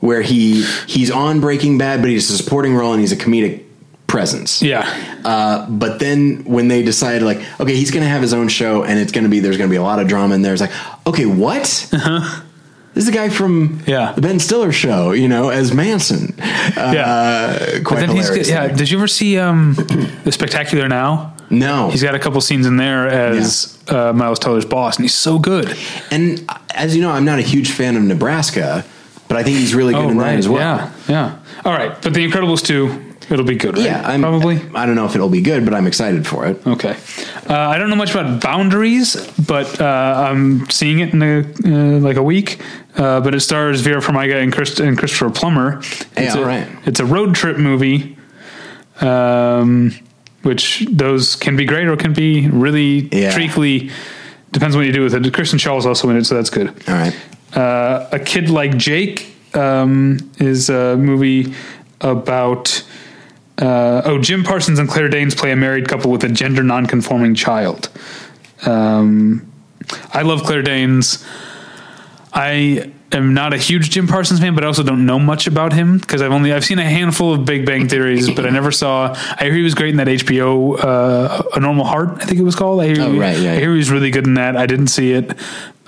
Speaker 1: where he he's on breaking bad but he's a supporting role and he's a comedic presence
Speaker 2: yeah.
Speaker 1: uh, but then when they decided like okay he's gonna have his own show and it's gonna be there's gonna be a lot of drama in there it's like okay what this is the guy from
Speaker 2: Uh-huh. Yeah.
Speaker 1: the Ben Stiller show, you know, as Manson. Uh,
Speaker 2: Yeah.
Speaker 1: quite
Speaker 2: But then he's yeah. Did you ever see um, the Spectacular Now?
Speaker 1: No,
Speaker 2: He's got a couple scenes in there as uh, Miles Teller's boss, and he's so good.
Speaker 1: And as you know, I'm not a huge fan of Nebraska, but I think he's really good in that as well.
Speaker 2: Oh, Yeah, yeah. All right, but The Incredibles two, it'll be good, right?
Speaker 1: Yeah, I'm,
Speaker 2: probably.
Speaker 1: I don't know if it'll be good, but I'm excited for it.
Speaker 2: Okay. Uh, I don't know much about Boundaries, but uh, I'm seeing it in a, uh, like a week. Uh, but it stars Vera Farmiga and, Christ- and Christopher Plummer.
Speaker 1: Hey,
Speaker 2: it's
Speaker 1: all
Speaker 2: a,
Speaker 1: right.
Speaker 2: It's a road trip movie, um, which those can be great or can be really
Speaker 1: Yeah.
Speaker 2: treacly. Depends what you do with it. Kristen Schaal is also in it, so that's good.
Speaker 1: All right.
Speaker 2: Uh, a Kid Like Jake um, is a movie about. Uh, oh, Jim Parsons and Claire Danes play a married couple with a gender nonconforming child. Um, I love Claire Danes. I am not a huge Jim Parsons fan, but I also don't know much about him because I've only I've seen a handful of Big Bang Theories, but I never saw. I hear he was great in that HBO uh, A Normal Heart, I think it was called. I hear,
Speaker 1: Oh, right, yeah,
Speaker 2: I hear he was really good in that. I didn't see it.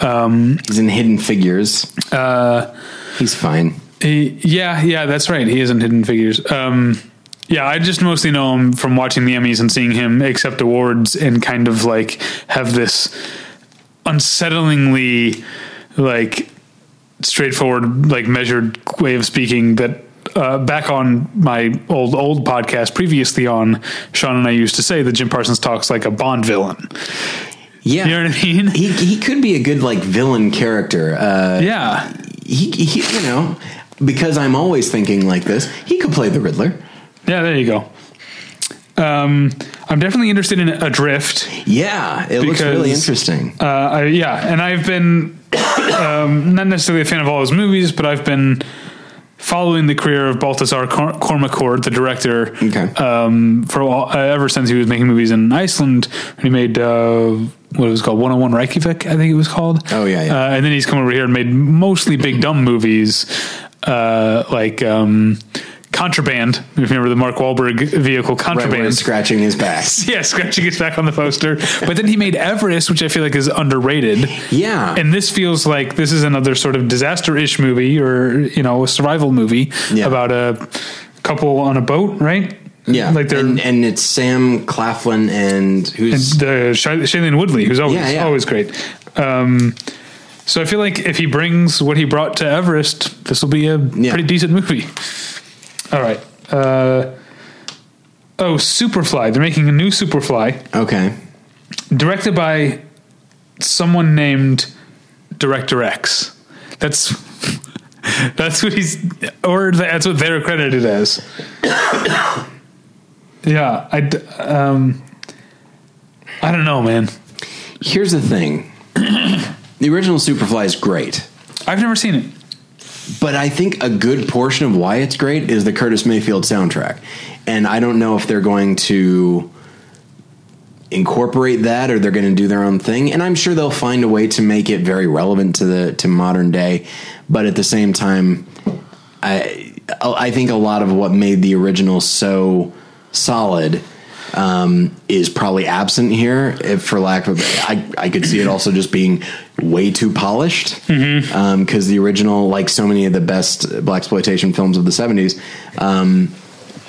Speaker 1: Um, He's in Hidden Figures.
Speaker 2: Uh,
Speaker 1: He's fine.
Speaker 2: He, yeah, yeah, that's right. He is in Hidden Figures. Um, yeah, I just mostly know him from watching the Emmys and seeing him accept awards and kind of like have this unsettlingly like straightforward, like measured way of speaking that uh, back on my old old podcast previously on Sean and I used to say that Jim Parsons talks like a Bond villain.
Speaker 1: Yeah.
Speaker 2: You know what I mean?
Speaker 1: He, he could be a good like villain character. Uh,
Speaker 2: Yeah.
Speaker 1: he, he you know because I'm always thinking like this. He could play the Riddler.
Speaker 2: Yeah, there you go. Um, I'm definitely interested in Adrift.
Speaker 1: Yeah, it looks really interesting.
Speaker 2: Uh, I, yeah, and I've been um, not necessarily a fan of all his movies, but I've been following the career of Baltasar Cor- the director,
Speaker 1: Okay.
Speaker 2: um, for all, uh, ever since he was making movies in Iceland. He made uh, what it was called 101 Reykjavik, I think it was called.
Speaker 1: Oh, yeah, yeah.
Speaker 2: Uh, and then he's come over here and made mostly big dumb movies, uh, like um, Contraband. If you remember the Mark Wahlberg vehicle, Contraband.
Speaker 1: he's scratching his back. *laughs*
Speaker 2: yeah, scratching his back on the poster. But then he made Everest, which I feel like is underrated.
Speaker 1: Yeah.
Speaker 2: And this feels like this is another sort of disaster-ish movie or, you know, a survival movie
Speaker 1: Yeah.
Speaker 2: about a couple on a boat, right?
Speaker 1: yeah.
Speaker 2: Like they're
Speaker 1: and, and it's Sam Claflin and who's
Speaker 2: the Sha- Shailene Woodley, who's always
Speaker 1: Yeah, yeah.
Speaker 2: always great. Um, so I feel like if he brings what he brought to Everest, this will be a
Speaker 1: Yeah.
Speaker 2: pretty decent movie. All right. Uh, oh, Superfly. They're making a new Superfly,
Speaker 1: okay.
Speaker 2: directed by someone named Director X. That's *laughs* that's what he's, or that's what they're credited as. *coughs* yeah, I. d- Um, I don't know, man.
Speaker 1: Here's the thing. *coughs* the original Superfly is great.
Speaker 2: I've never seen it.
Speaker 1: But I think a good portion of why it's great is the Curtis Mayfield soundtrack. And I don't know if they're going to incorporate that or they're going to do their own thing. And I'm sure they'll find a way to make it very relevant to the to modern day. But at the same time, I I think a lot of what made the original so solid um, is probably absent here, if for lack of. I I could see it also just being way too polished because the original, like so many of the best blaxploitation films of the '70s, um,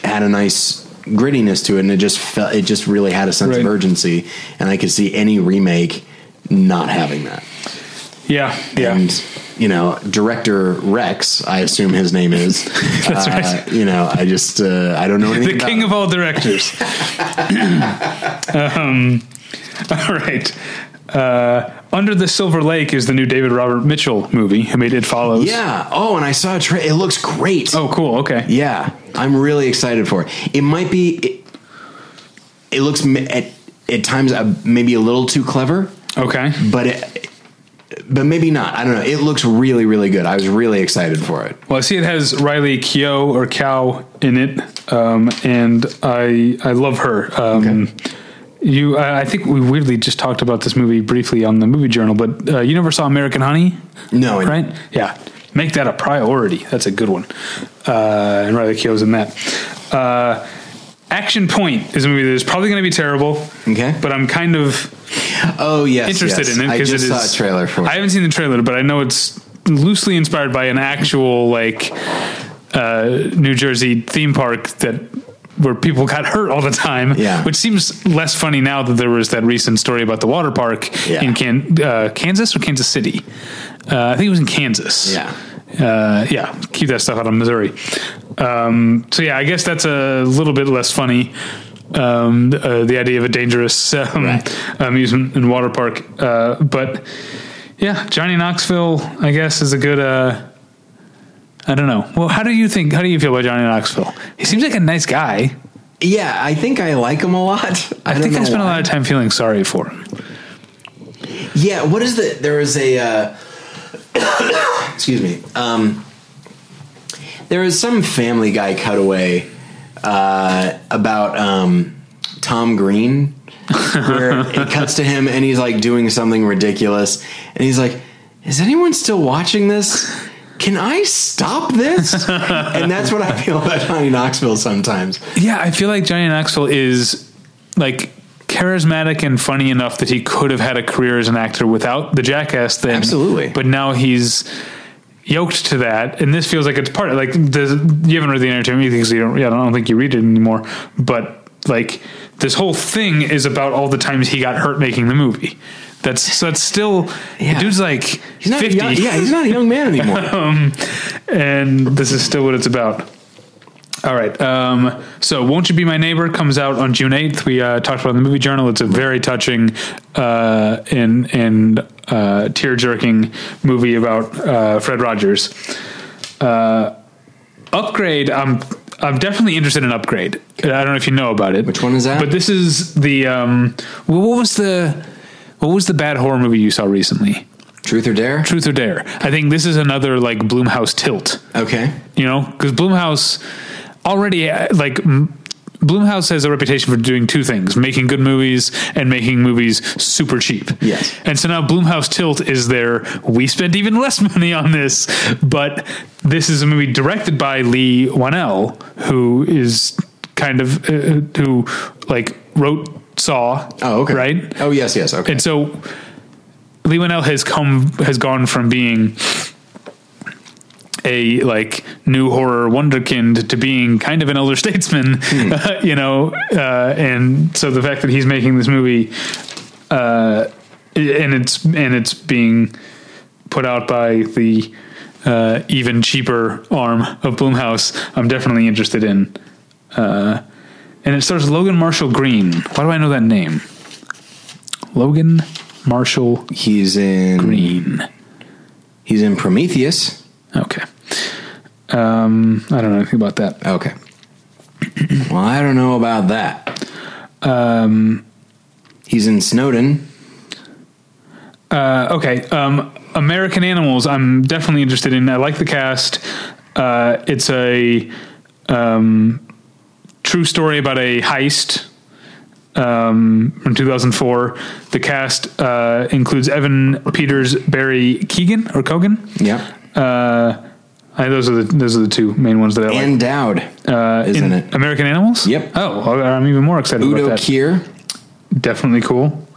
Speaker 1: had a nice grittiness to it, and it just felt it just really had a sense
Speaker 2: Right.
Speaker 1: of urgency, and I could see any remake not having that.
Speaker 2: Yeah, yeah.
Speaker 1: And you know, director Rex, I assume his name is. *laughs*
Speaker 2: That's
Speaker 1: uh,
Speaker 2: right.
Speaker 1: You know, I just uh, I don't know anything.
Speaker 2: the king
Speaker 1: him.
Speaker 2: of all directors. *laughs* um, all right. Uh, Under the Silver Lake is the new David Robert Mitchell movie who made It Follows.
Speaker 1: Yeah. Oh, and I saw a tra- It looks great.
Speaker 2: Oh, cool. Okay.
Speaker 1: Yeah, I'm really excited for it. It might be. It, it looks at at times uh, maybe a little too clever,
Speaker 2: Okay.
Speaker 1: but it, but maybe not. I don't know. It looks really really good. I was really excited for it.
Speaker 2: Well, I see it has Riley Keough or Cow in it, um, and I I love her. Um, You, I I think we weirdly just talked about this movie briefly on the movie journal, but uh, you never saw American Honey,
Speaker 1: No, it-
Speaker 2: right? Yeah, make that a priority. That's a good one. Uh, and Riley Keough's in that. Uh, Action Point is a movie that is probably going to be terrible.
Speaker 1: Okay.
Speaker 2: but I'm kind of
Speaker 1: Oh yes,
Speaker 2: interested
Speaker 1: yes.
Speaker 2: in it because it is.
Speaker 1: saw a trailer for. It.
Speaker 2: I haven't seen the trailer, but I know it's loosely inspired by an actual like uh, New Jersey theme park that where people got hurt all the time.
Speaker 1: Yeah.
Speaker 2: which seems less funny now that there was that recent story about the water park
Speaker 1: Yeah.
Speaker 2: in Can- uh, Kansas or Kansas City. Uh, I think it was in Kansas.
Speaker 1: Yeah.
Speaker 2: Uh, yeah, keep that stuff out of Missouri. Um, so yeah, I guess that's a little bit less funny. Um, uh, the idea of a dangerous *laughs* um,
Speaker 1: Right.
Speaker 2: amusement and water park, uh, but yeah, Johnny Knoxville, I guess, is a good. Uh, I don't know. Well, how do you think? How do you feel about Johnny Knoxville? He seems like a nice guy.
Speaker 1: Yeah, I think I like him a lot. *laughs* I,
Speaker 2: I, think I spent a lot of time feeling sorry for him.
Speaker 1: Yeah, what is the? There was a. Uh, *coughs* excuse me. Um, there was some Family Guy cutaway uh, about um, Tom Green, where it *laughs* cuts to him and he's like doing something ridiculous, and he's like, "Is anyone still watching this?" Can I stop this? *laughs* and that's what I feel about Johnny Knoxville sometimes.
Speaker 2: Yeah, I feel like Johnny Knoxville is like charismatic and funny enough that he could have had a career as an actor without the jackass thing.
Speaker 1: Absolutely.
Speaker 2: But now he's yoked to that, and this feels like it's part of like the, you haven't read the entertainment because you don't. Yeah, I don't think you read it anymore. But like this whole thing is about all the times he got hurt making the movie. That's so that's still
Speaker 1: Yeah.
Speaker 2: the dude's like
Speaker 1: He's not
Speaker 2: fifty,
Speaker 1: young, yeah, he's not a young man anymore. *laughs*
Speaker 2: Um, and this is still what it's about. All right. Um, so, Won't You Be My Neighbor comes out on June 8th. We uh, talked about it in the movie journal. It's a very touching uh, and, and uh, tear jerking movie about uh, Fred Rogers. Uh, Upgrade, I'm, I'm definitely interested in Upgrade. I don't know if you know about it.
Speaker 1: Which one is that?
Speaker 2: But this is the. Um, well, what was the. What was the bad horror movie you saw recently?
Speaker 1: Truth or dare?
Speaker 2: Truth or Dare. I think this is another like Blumhouse tilt
Speaker 1: Okay.
Speaker 2: you know because blumhouse already uh, like Blumhouse has a reputation for doing two things: making good movies and making movies super cheap.
Speaker 1: Yes.
Speaker 2: And so now Blumhouse Tilt is there. We spent even *laughs* less money on this, but this is a movie directed by Leigh Whannell, who is kind of uh, who like wrote Saw.
Speaker 1: Oh, okay.
Speaker 2: Right.
Speaker 1: Oh, yes, yes. Okay.
Speaker 2: And so Leigh Whannell has come has gone from being a like new horror wonderkind to being kind of an elder statesman, *laughs* you know, uh, and so the fact that he's making this movie, uh, and it's and it's being put out by the uh, even cheaper arm of Blumhouse, I'm definitely interested in. Uh, and it stars Logan Marshall Green. Why do I know that name? Logan Marshall
Speaker 1: he's in
Speaker 2: Green.
Speaker 1: he's in Prometheus.
Speaker 2: Okay. Um, I don't know anything about that.
Speaker 1: Okay. *clears throat* well, I don't know about that. Um, he's in Snowden.
Speaker 2: Uh, okay. Um, American Animals. I'm definitely interested in. I like the cast. Uh, it's a um, true story about a heist um, from 2004. The cast uh, includes Evan Peters, Barry Keegan or Kogan.
Speaker 1: Yep.
Speaker 2: Uh, I, those are the those are the two main ones that I like.
Speaker 1: Ann Dowd
Speaker 2: Uh,
Speaker 1: isn't in it.
Speaker 2: American Animals.
Speaker 1: Yep.
Speaker 2: Oh, I'm even more excited
Speaker 1: Udo
Speaker 2: about that.
Speaker 1: Udo Kier.
Speaker 2: Definitely cool.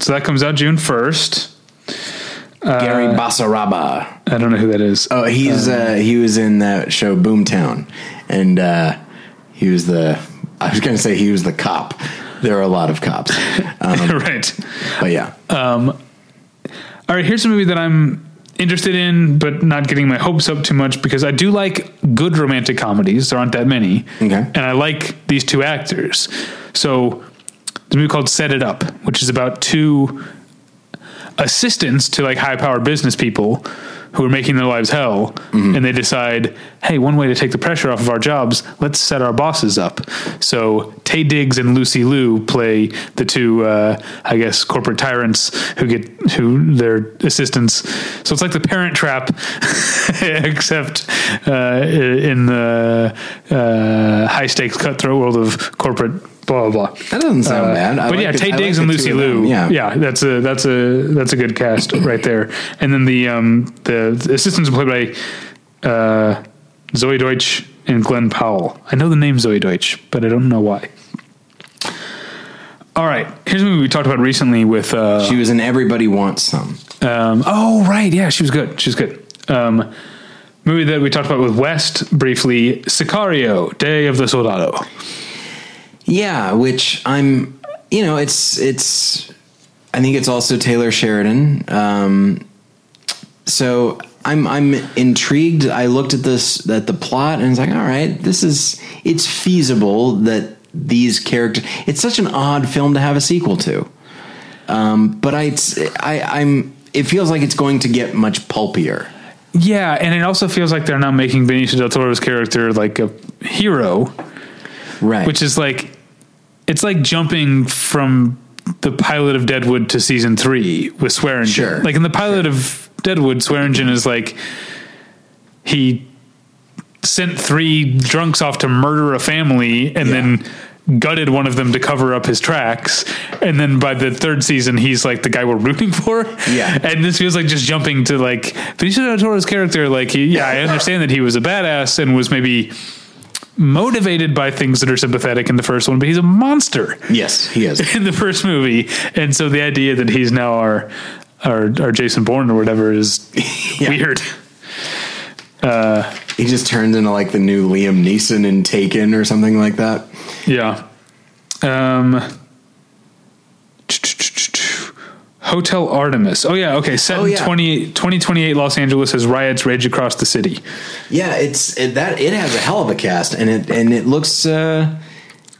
Speaker 2: So that comes out June first.
Speaker 1: Gary Basaraba.
Speaker 2: I don't know who that is.
Speaker 1: Oh, he's uh, he was in that show Boomtown, and uh, he was the. I was going to say he was the cop. There are a lot of cops, *laughs* um,
Speaker 2: right.
Speaker 1: but yeah,
Speaker 2: All right. Here's a movie that I'm interested in, but not getting my hopes up too much because I do like good romantic comedies. There aren't that many.
Speaker 1: Okay.
Speaker 2: And I like these two actors. So there's a movie called Set It Up, which is about two assistants to like high powered business people who are making their lives hell and they decide hey one way to take the pressure off of our jobs let's set our bosses up so taye diggs and lucy liu play the two uh, i guess corporate tyrants who get who their assistants so it's like the parent trap *laughs* except uh, in the uh, high stakes cutthroat world of corporate blah blah blah
Speaker 1: that doesn't sound bad. I
Speaker 2: Uh, but
Speaker 1: like
Speaker 2: yeah, Tate
Speaker 1: I like
Speaker 2: Diggs and Lucy. Liu.
Speaker 1: Yeah,
Speaker 2: yeah, that's a that's a that's a good cast right there. And then the um the, the assistants are played by uh, Zoey Deutch and Glen Powell. I know the name Zoey Deutch, but I don't know why. All right, here's a movie we talked about recently with. Uh,
Speaker 1: She was in Everybody Wants Some.
Speaker 2: um, oh right, yeah, she was good. She was good. Um, movie that we talked about with West briefly, Sicario: Day of the Soldado.
Speaker 1: Yeah, which I'm, you know, it's it's. I think it's also Taylor Sheridan. Um, so I'm I'm intrigued. I looked at this at the plot and it's like, all right, this is it's feasible that these characters. It's such an odd film to have a sequel to. Um, but I, I I'm. It feels like it's going to get much pulpier.
Speaker 2: Yeah, and it also feels like they're not making Benicio del Toro's character like a hero,
Speaker 1: Right.
Speaker 2: which is like it's like jumping from the pilot of Deadwood to season three with Swearengen.
Speaker 1: Sure.
Speaker 2: Like in the pilot of Deadwood, Swearengen is like he sent three drunks off to murder a family and
Speaker 1: Yeah.
Speaker 2: then gutted one of them to cover up his tracks and then by the third season he's like the guy we're rooting for
Speaker 1: Yeah. *laughs*
Speaker 2: and this feels like just jumping to like Benicio del Toro's character like he, yeah I *laughs* understand that he was a badass and was maybe motivated by things that are sympathetic in the first one but he's a monster
Speaker 1: yes, he is. *laughs*
Speaker 2: in the first movie and so the idea that he's now our our, our Jason Bourne or whatever is *laughs*
Speaker 1: Yeah.
Speaker 2: weird
Speaker 1: he just turns into like the new Liam Neeson in Taken or something like that.
Speaker 2: Yeah. Um, Hotel Artemis. Oh yeah, okay. Set
Speaker 1: Oh,
Speaker 2: in
Speaker 1: yeah.
Speaker 2: 20, 2028 Los Angeles as riots rage across the city.
Speaker 1: Yeah, it's it, that it has a hell of a cast, and it and it looks uh,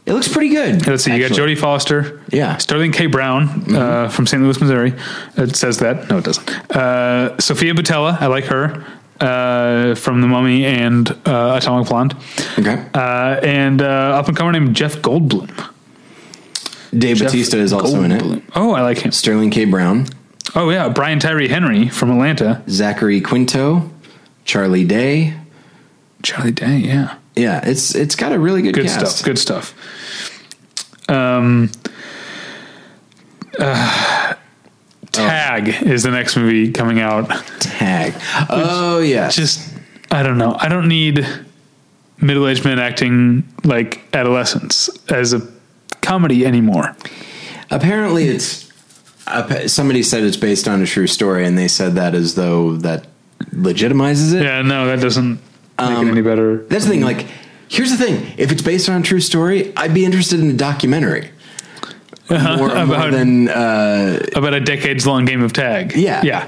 Speaker 1: it looks pretty good.
Speaker 2: Let's see. You got. Jodie Foster.
Speaker 1: Yeah.
Speaker 2: Sterling K. Brown uh, from St. Louis, Missouri. It says that. No, it doesn't. Uh, Sofia Boutella. I like her uh, from The Mummy and uh, Atomic Blonde.
Speaker 1: Okay,
Speaker 2: Uh, and uh, up and comer named Jeff Goldblum.
Speaker 1: Dave
Speaker 2: Jeff
Speaker 1: Bautista is also in it.
Speaker 2: Oh, I like him.
Speaker 1: Sterling K. Brown,
Speaker 2: Oh yeah, Brian Tyree Henry from Atlanta.
Speaker 1: Zachary Quinto, Charlie Day.
Speaker 2: Charlie Day, yeah.
Speaker 1: Yeah, it's it's got a really good,
Speaker 2: Good
Speaker 1: cast.
Speaker 2: stuff. Good stuff. Um, uh, Tag is the next movie coming out.
Speaker 1: Tag. Oh yeah.
Speaker 2: Just, I don't know. I don't need middle aged men acting like adolescents as a comedy anymore.
Speaker 1: Apparently, it's somebody said it's based on a true story, and they said that as though that legitimizes it.
Speaker 2: Yeah, no, that doesn't make
Speaker 1: Um,
Speaker 2: it any better.
Speaker 1: That's the thing. Like, here's the thing: if it's based on a true story, I'd be interested in a documentary more, more
Speaker 2: About-
Speaker 1: than uh,
Speaker 2: about a decades long game of tag.
Speaker 1: Yeah.
Speaker 2: yeah,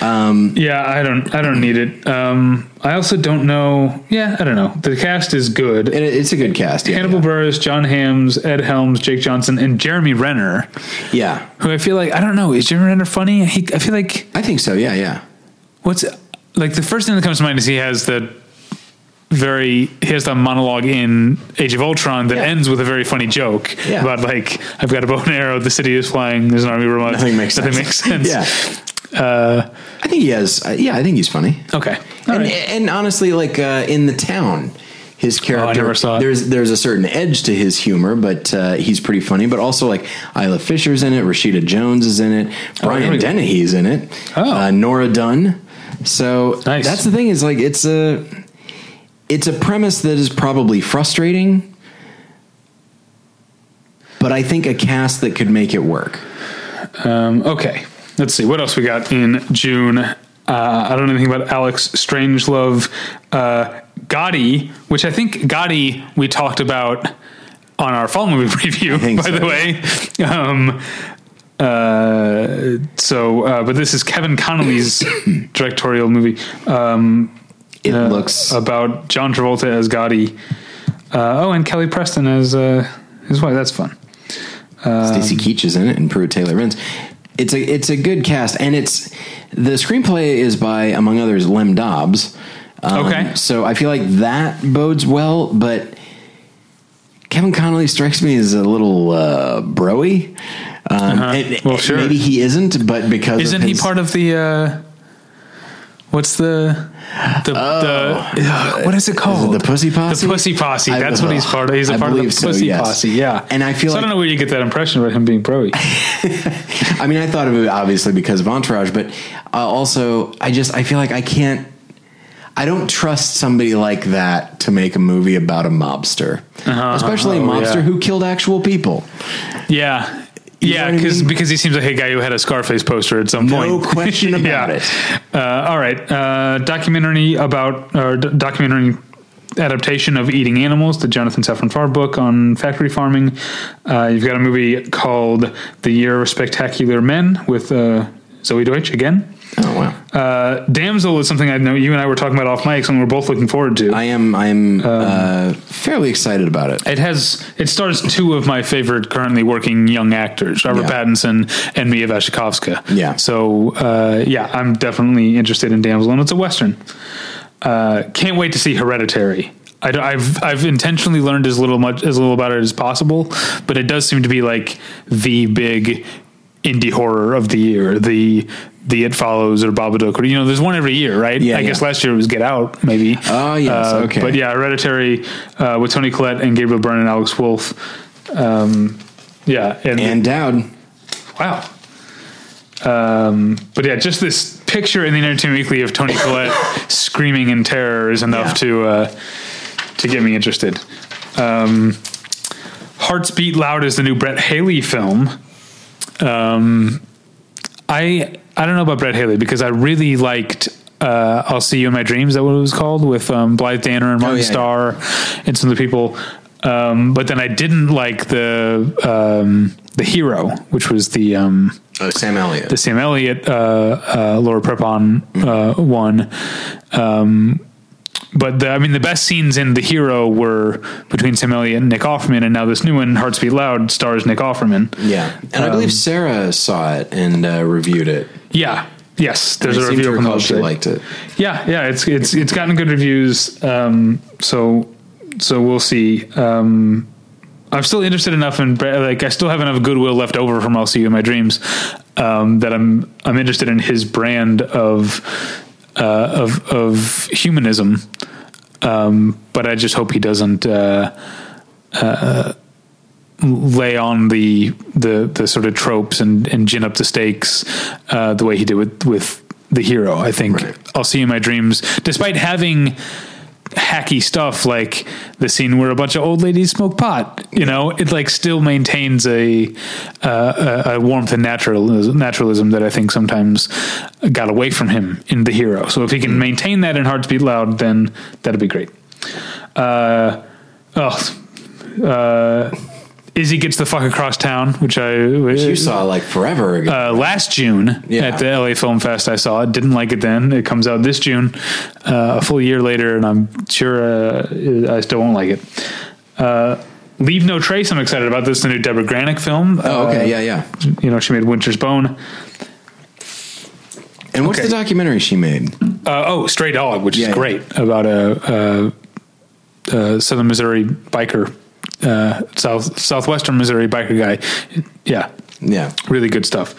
Speaker 2: um, yeah. I don't, I don't need it. Um, I also don't know. Yeah, I don't know. The cast is good.
Speaker 1: it, it's a good cast. Yeah,
Speaker 2: Hannibal
Speaker 1: yeah.
Speaker 2: Buress, John Hams, Ed Helms, Jake Johnson, and Jeremy Renner,
Speaker 1: yeah,
Speaker 2: who I feel like I don't know. Is Jeremy Renner funny? He, I feel like
Speaker 1: I think so. Yeah, yeah.
Speaker 2: what's like the first thing that comes to mind is he has the very he has the monologue in Age of Ultron that
Speaker 1: Yeah.
Speaker 2: ends with a very funny joke
Speaker 1: Yeah.
Speaker 2: about like I've got a bow and arrow, the city is flying, there's an army remote.
Speaker 1: Nothing makes
Speaker 2: Nothing
Speaker 1: sense.
Speaker 2: makes sense. *laughs*
Speaker 1: yeah,
Speaker 2: Uh,
Speaker 1: I think he has. Uh, yeah, I think he's funny.
Speaker 2: okay. All
Speaker 1: and,
Speaker 2: right.
Speaker 1: and honestly, like uh, in the town, his character
Speaker 2: never saw it.
Speaker 1: there's there's a certain edge to his humor, but uh, he's pretty funny. But also like Isla Fisher's in it, Rashida Jones is in it,
Speaker 2: Oh,
Speaker 1: Brian
Speaker 2: we go.
Speaker 1: Dennehy's in it,
Speaker 2: Oh.
Speaker 1: uh, Nora Dunn. So
Speaker 2: Nice.
Speaker 1: that's the thing is like it's a it's a premise that is probably frustrating, but I think a cast that could make it work.
Speaker 2: Um, okay, let's see what else we got in June. Uh, I don't know anything about Alex Strangelove, uh, Gotti, which I think Gotti we talked about on our fall movie *laughs* preview. By
Speaker 1: so.
Speaker 2: the way, um, uh, so uh, but this is Kevin Connolly's *coughs* directorial movie. Um,
Speaker 1: It
Speaker 2: uh,
Speaker 1: looks
Speaker 2: about John Travolta as Gotti. Uh, oh, and Kelly Preston as uh, his wife. That's fun.
Speaker 1: Stacy Keach is in it and Pruitt Taylor Vince. It's a it's a good cast, and it's the screenplay is by among others Lem Dobbs. Um,
Speaker 2: Okay.
Speaker 1: so I feel like that bodes well, but Kevin Connolly strikes me as a little uh, broy. Um,
Speaker 2: Uh-huh. Well, sure.
Speaker 1: Maybe he isn't, but because
Speaker 2: Isn't
Speaker 1: of
Speaker 2: he part of the? Uh, what's the the, the what is it called?
Speaker 1: the Pussy Posse?
Speaker 2: The Pussy Posse.
Speaker 1: I-
Speaker 2: That's what he's part of. He's a
Speaker 1: I
Speaker 2: part of the
Speaker 1: so,
Speaker 2: Pussy
Speaker 1: yes.
Speaker 2: Posse. Yeah.
Speaker 1: And I feel
Speaker 2: so I don't know where you get that impression about him being pro. *laughs* *laughs*
Speaker 1: I mean, I thought of it obviously because of Entourage, but uh, also I just I feel like I can't. I don't trust somebody like that to make a movie about a mobster, especially a
Speaker 2: Oh,
Speaker 1: mobster
Speaker 2: yeah.
Speaker 1: who killed actual people.
Speaker 2: Yeah.
Speaker 1: You
Speaker 2: Yeah,
Speaker 1: what I
Speaker 2: because
Speaker 1: mean?
Speaker 2: because he seems like a guy who had a Scarface poster at some
Speaker 1: No
Speaker 2: point.
Speaker 1: No *laughs* question about
Speaker 2: Yeah.
Speaker 1: it.
Speaker 2: Uh, all right, uh, documentary about or d- documentary adaptation of Eating Animals, the Jonathan Safran Foer book on factory farming. Uh, you've got a movie called The Year of Spectacular Men with uh, Zoey Deutch again.
Speaker 1: Oh wow!
Speaker 2: Uh, Damsel is something I know you and I were talking about off mic, something we're both looking forward to.
Speaker 1: I am I am
Speaker 2: Um,
Speaker 1: uh, fairly excited about it.
Speaker 2: It has it stars two of my favorite currently working young actors, Robert
Speaker 1: Yeah.
Speaker 2: Pattinson and Mia Wasikowska.
Speaker 1: Yeah.
Speaker 2: So uh, yeah, I'm definitely interested in Damsel, and it's a western. Uh, can't wait to see Hereditary. I, have I've intentionally learned as little much as little about it as possible, but it does seem to be like the big indie horror of the year. The the It Follows or Babadook, or you know, there's one every year, right?
Speaker 1: Yeah,
Speaker 2: I guess last year it was Get Out, maybe.
Speaker 1: Oh, yes,
Speaker 2: Uh,
Speaker 1: okay.
Speaker 2: But yeah, Hereditary uh, with Toni Collette and Gabriel Byrne and Alex Wolff. Um, yeah, and,
Speaker 1: Ann Dowd,
Speaker 2: wow. Um, but yeah, just this picture in the Entertainment Weekly of Toni Collette *laughs* screaming in terror is enough
Speaker 1: Yeah.
Speaker 2: to uh, to get me interested. Um, Hearts Beat Loud is the new Brett Haley film. Um, I I don't know about Brett Haley because I really liked uh, I'll See You in My Dreams. That what it was called with um, Blythe Danner and Martin
Speaker 1: Oh, yeah,
Speaker 2: Starr and some of the people. Um, but then I didn't like the um, the hero, which was the um,
Speaker 1: oh, Sam Elliott.
Speaker 2: the Sam Elliott, uh, uh, Laura Prepon uh, one. Um, but the, I mean, the best scenes in The Hero were between Sam Elliott and Nick Offerman, and now this new one, Hearts Beat Loud, stars Nick Offerman.
Speaker 1: yeah, and I
Speaker 2: Um,
Speaker 1: believe Sarah saw it and uh, reviewed it.
Speaker 2: Yeah. Yes, there's
Speaker 1: I
Speaker 2: a review
Speaker 1: to
Speaker 2: the
Speaker 1: recall she liked it.
Speaker 2: Yeah, yeah, it's it's it's gotten good reviews. Um, so so we'll see. Um, I'm still interested enough in like I still have enough goodwill left over from I'll see you in my dreams um, that I'm I'm interested in his brand of uh, of of humanism. Um, but I just hope he doesn't uh, uh, lay on the the the sort of tropes and and gin up the stakes uh, the way he did with with the hero. I think
Speaker 1: Right.
Speaker 2: I'll see you in my dreams, despite having hacky stuff like the scene where a bunch of old ladies smoke pot. You know, it like still maintains a uh, a, a warmth and naturalism, naturalism that I think sometimes got away from him in the hero. So if he can maintain that in Hard to Beat Loud, then that'd be great. Uh, oh, uh, Izzy gets the fuck across town, which I which
Speaker 1: You saw like forever ago.
Speaker 2: uh, last June
Speaker 1: Yeah.
Speaker 2: at the LA Film Fest. I saw it. Didn't like it then. It comes out this June, uh, a full year later, and I'm sure uh, I still won't like it. Uh, Leave No Trace. I'm excited about this. The new Debra Granik film.
Speaker 1: oh,
Speaker 2: Uh,
Speaker 1: okay, yeah, yeah.
Speaker 2: You know, she made Winter's Bone.
Speaker 1: And what's
Speaker 2: okay.
Speaker 1: the documentary she made?
Speaker 2: Uh, oh, Stray Dog, which
Speaker 1: Yeah,
Speaker 2: is
Speaker 1: yeah.
Speaker 2: great about a, a, a Southern Missouri biker, uh, South Southwestern Missouri biker guy. Yeah,
Speaker 1: Yeah.
Speaker 2: really good stuff.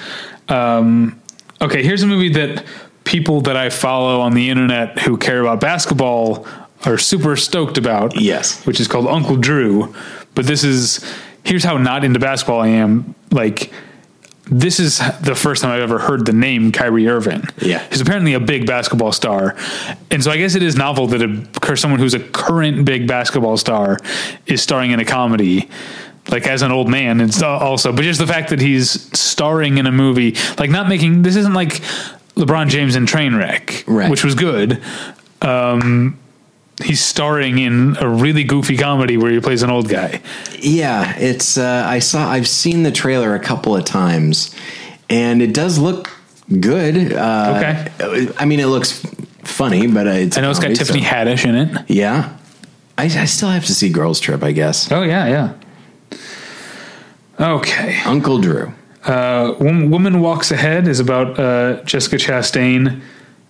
Speaker 2: Um, okay, here's a movie that people that I follow on the internet who care about basketball are super stoked about.
Speaker 1: Yes.
Speaker 2: which is called Uncle Drew. But this is here's how not into basketball I am. Like this is the first time I've ever heard the name Kyrie Irving.
Speaker 1: Yeah.
Speaker 2: he's apparently a big basketball star, and so I guess it is novel that a, someone who's a current big basketball star is starring in a comedy. Like as an old man, it's also, but just the fact that he's starring in a movie, like not making this isn't like LeBron James in Trainwreck,
Speaker 1: Right.
Speaker 2: which was good. Um, he's starring in a really goofy comedy where he plays an old guy.
Speaker 1: Yeah, it's uh, I saw I've seen the trailer a couple of times, and it does look good. Uh,
Speaker 2: Okay.
Speaker 1: I mean, it looks funny, but uh, it's
Speaker 2: I know it's got
Speaker 1: comedy,
Speaker 2: Tiffany
Speaker 1: so-
Speaker 2: Haddish in it.
Speaker 1: Yeah, I, I still have to see Girls Trip. I guess
Speaker 2: Oh yeah, yeah. Okay.
Speaker 1: Uncle Drew.
Speaker 2: Uh, Woman Walks Ahead is about uh, Jessica Chastain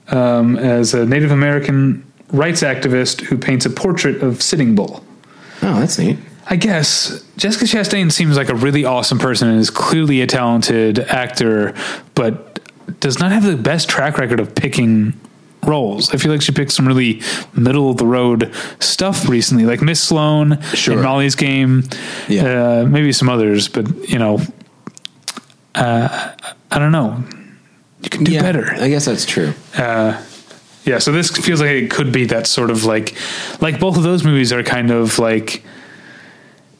Speaker 2: um, as a Native American rights activist who paints a portrait of Sitting Bull.
Speaker 1: Oh, that's neat.
Speaker 2: I guess Jessica Chastain seems like a really awesome person and is clearly a talented actor, but does not have the best track record of picking roles. I feel like she picked some really middle of the road stuff recently, like Miss Sloane
Speaker 1: Sure.
Speaker 2: in Molly's Game,
Speaker 1: Yeah.
Speaker 2: uh, maybe some others, but you know, uh, I don't know. You can do
Speaker 1: yeah,
Speaker 2: better.
Speaker 1: I guess that's true.
Speaker 2: Yeah, so this feels like it could be that sort of like, like both of those movies are kind of like,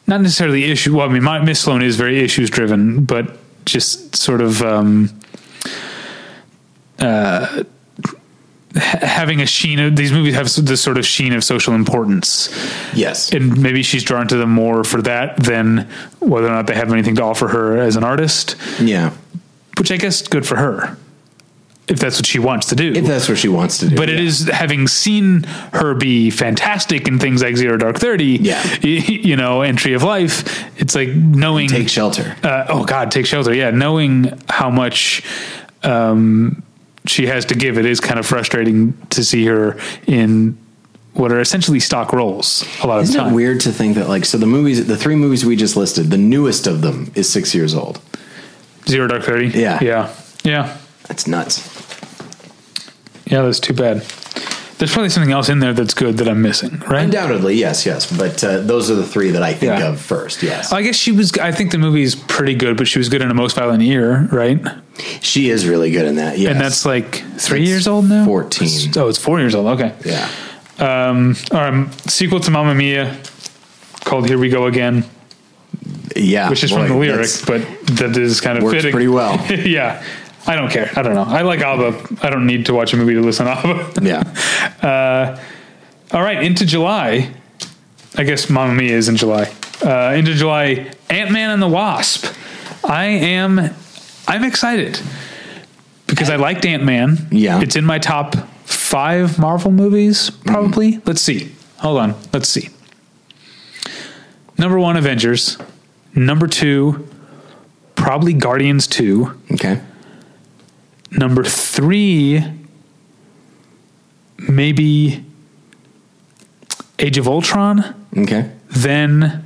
Speaker 2: not necessarily issue. Well, I mean, my, Miss Sloane is very issues driven, but just sort of um, uh, having a sheen of these movies have this sort of sheen of social importance,
Speaker 1: Yes.
Speaker 2: and maybe she's drawn to them more for that than whether or not they have anything to offer her as an artist.
Speaker 1: yeah.
Speaker 2: Which I guess good for her, if that's what she wants to do
Speaker 1: If that's what she wants to do.
Speaker 2: but it is having seen her be fantastic in things like Zero Dark Thirty,
Speaker 1: Yeah.
Speaker 2: you know, Entry of Life. It's like knowing,
Speaker 1: Take shelter.
Speaker 2: uh, oh God, take shelter. Yeah, knowing how much um, she has to give, it is kind of frustrating to see her in what are essentially stock roles a lot of
Speaker 1: Isn't
Speaker 2: time.
Speaker 1: it weird to think that like so the movies the three movies we just listed, the newest of them is six years old.
Speaker 2: Zero Dark Thirty.
Speaker 1: Yeah.
Speaker 2: yeah, yeah,
Speaker 1: That's nuts.
Speaker 2: Yeah. That's too bad. There's probably something else in there that's good that I'm missing, right?
Speaker 1: Undoubtedly, yes, yes. But uh, those are the three that I think
Speaker 2: Yeah.
Speaker 1: of first. Yes,
Speaker 2: I guess she was. I think the movie is pretty good, but she was good in a most violent year, right?
Speaker 1: she is really good in that. Yes,
Speaker 2: And that's like three
Speaker 1: That's
Speaker 2: years old now.
Speaker 1: 14.
Speaker 2: Oh, it's four years old. Okay.
Speaker 1: yeah,
Speaker 2: Um, all right. Sequel to Mamma Mia, called "Here We Go Again,"
Speaker 1: yeah.
Speaker 2: which is
Speaker 1: boy,
Speaker 2: from the lyric, but that is kind of
Speaker 1: Works
Speaker 2: fitting.
Speaker 1: pretty well. *laughs*
Speaker 2: yeah. I don't care. I don't know. I like ABBA. I don't need to watch a movie to listen to ABBA. *laughs*
Speaker 1: Yeah,
Speaker 2: All right, into July. I guess Mamma Mia is in July. Uh, into July, Ant Man and the Wasp. I am, I'm excited because I liked Ant Man.
Speaker 1: Yeah.
Speaker 2: it's in my top five Marvel movies. Probably. Let's see. Hold on. Let's see. Number one, Avengers. Number two, probably Guardians Two.
Speaker 1: okay.
Speaker 2: Number three, maybe Age of Ultron.
Speaker 1: Okay.
Speaker 2: Then,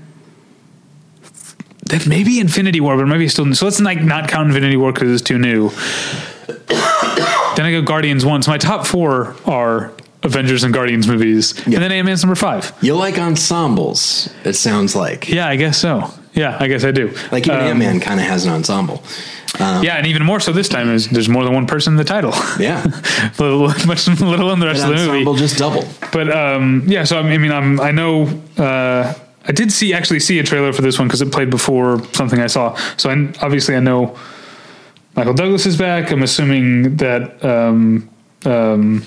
Speaker 2: then maybe Infinity War, but maybe still. So let's like not count Infinity War because it's too new. *coughs* then I go Guardians one. So my top four are Avengers and Guardians movies,
Speaker 1: Yeah.
Speaker 2: and then Ant Man's number five.
Speaker 1: You like ensembles? It sounds like
Speaker 2: Yeah, I guess so. Yeah, I guess I do.
Speaker 1: like even
Speaker 2: Um,
Speaker 1: Ant Man kind of has an ensemble.
Speaker 2: Yeah, and even more so this time is there's more than one person in the title.
Speaker 1: Yeah, *laughs*
Speaker 2: little, much little in the rest of the movie.
Speaker 1: ensemble just double.
Speaker 2: But um, yeah, so I mean, I'm, I know uh, I did see actually see a trailer for this one because it played before something I saw. So I, obviously I know Michael Douglas is back. I'm assuming that um, um,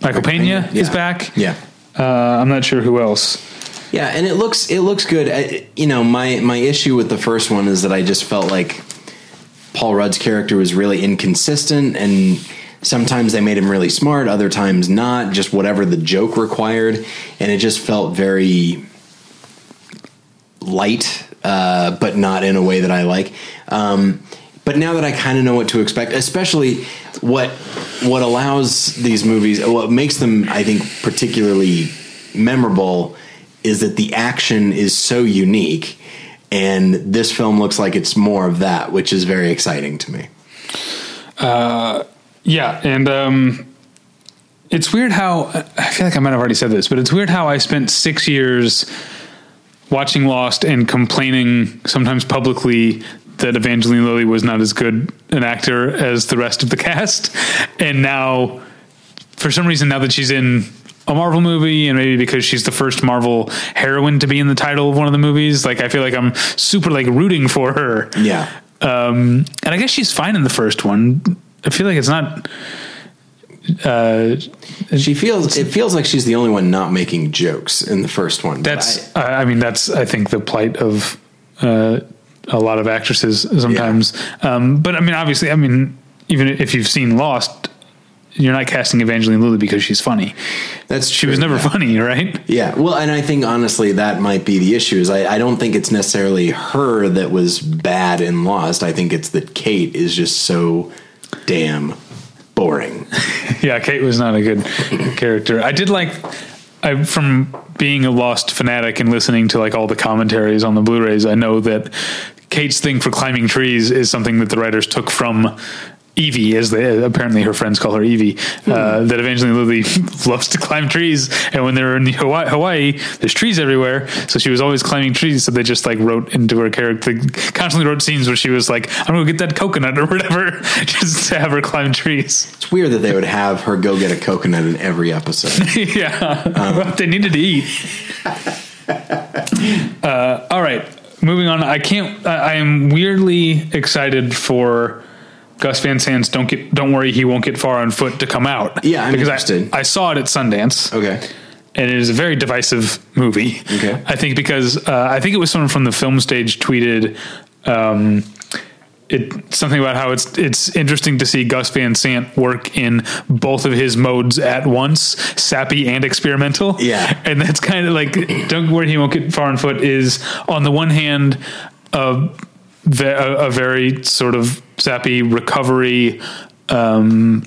Speaker 2: Michael Pena, is
Speaker 1: Yeah.
Speaker 2: back.
Speaker 1: Yeah.
Speaker 2: Uh, I'm not sure who else.
Speaker 1: Yeah, and it looks it looks good. I, you know, my my issue with the first one is that I just felt like Paul Rudd's character was really inconsistent, and sometimes they made him really smart, other times not. Just whatever the joke required, and it just felt very light, uh, but not in a way that I like. Um, but now that I kind of know what to expect, especially what what allows these movies, what makes them, I think, particularly memorable, is that the action is so unique, and this film looks like it's more of that, which is very exciting to me.
Speaker 2: Yeah, and um, it's weird how I feel like I might have already said this, but it's weird how I spent six years watching Lost and complaining sometimes publicly that Evangeline Lilly was not as good an actor as the rest of the *laughs* cast, and now for some reason now that she's in a Marvel movie and maybe because she's the first Marvel heroine to be in the title of one of the movies like I feel like I'm super like rooting for her
Speaker 1: Yeah.
Speaker 2: um, and I guess she's fine in the first one. I feel like it's not. Uh,
Speaker 1: She feels it feels like she's the only one not making jokes in the first one.
Speaker 2: that's. I, I mean, that's. I think the plight of uh, a lot of actresses sometimes. Um, but I mean, obviously, I mean, even if you've seen Lost, you're not casting Evangeline Lilly because she's funny.
Speaker 1: that's
Speaker 2: She was never
Speaker 1: yeah.
Speaker 2: funny, right?
Speaker 1: Yeah, well, and I think honestly that might be the issue. Is I, I don't think it's necessarily her that was bad and lost. I think it's that Kate is just so damn boring. *laughs*
Speaker 2: Yeah, Kate was not a good *clears throat* character. I did like I from being a Lost fanatic and listening to like all the commentaries on the Blu-rays. I know that Kate's thing for climbing trees is something that the writers took from Evie, as they apparently her friends call her Evie. Uh, that Evangeline Lilly *laughs* loves to climb trees, and when they were in Hawaii, Hawaii, there's trees everywhere, so she was always climbing trees. So they just like wrote into her character, constantly wrote scenes where she was like, "I'm gonna get that coconut" *laughs* or whatever, just to have her climb trees.
Speaker 1: It's weird that they would have her go get a coconut in every episode. *laughs*
Speaker 2: yeah, Well, they needed to eat. uh, all right, moving on. I can't. I am weirdly excited for Gus Van Sant's "Don't Get, Don't Worry, He Won't Get Far on Foot" to come out.
Speaker 1: Yeah, I'm
Speaker 2: because
Speaker 1: interested.
Speaker 2: I, I saw it at Sundance.
Speaker 1: Okay.
Speaker 2: And it is a very divisive movie.
Speaker 1: Okay.
Speaker 2: I think because uh, I think it was someone from the film stage tweeted. Um, it something about how it's it's interesting to see Gus Van Sant work in both of his modes at once, sappy and experimental.
Speaker 1: Yeah.
Speaker 2: and that's kind of like don't worry, he won't get far on foot. Is on the one hand a a, a very sort of sappy recovery. Um,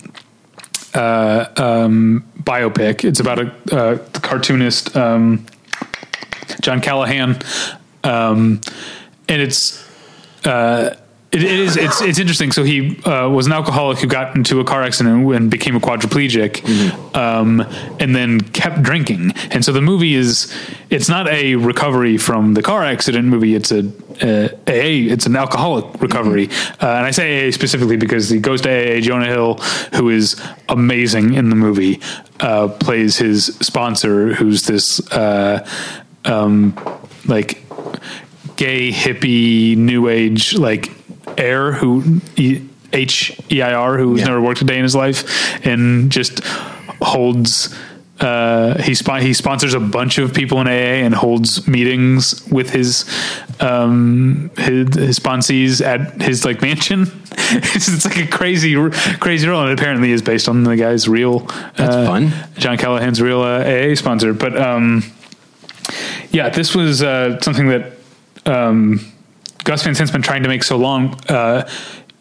Speaker 2: uh, um, biopic. It's about a uh, cartoonist, um, John Callahan, um, and it's uh, it, it is it's it's interesting. So he uh, was an alcoholic who got into a car accident and became a quadriplegic, um, and then kept drinking. And so the movie is it's not a recovery from the car accident movie. It's a uh, AA. It's an alcoholic recovery, uh, and I say AA specifically because he goes to AA. Jonah Hill, who is amazing in the movie, uh, plays his sponsor, who's this uh, um, like gay hippie new age like heir who H E I R who's
Speaker 1: Yeah.
Speaker 2: never worked a day in his life and just holds uh, he spo- he sponsors a bunch of people in AA and holds meetings with his um his, his sponsees at his like mansion. *laughs* it's, it's like a crazy crazy role and apparently is based on the guy's real
Speaker 1: That's
Speaker 2: uh,
Speaker 1: fun.
Speaker 2: John Callahan's real uh, AA sponsor. But um, yeah, this was uh, something that um, Gus Van Sant's been trying to make so long. Uh,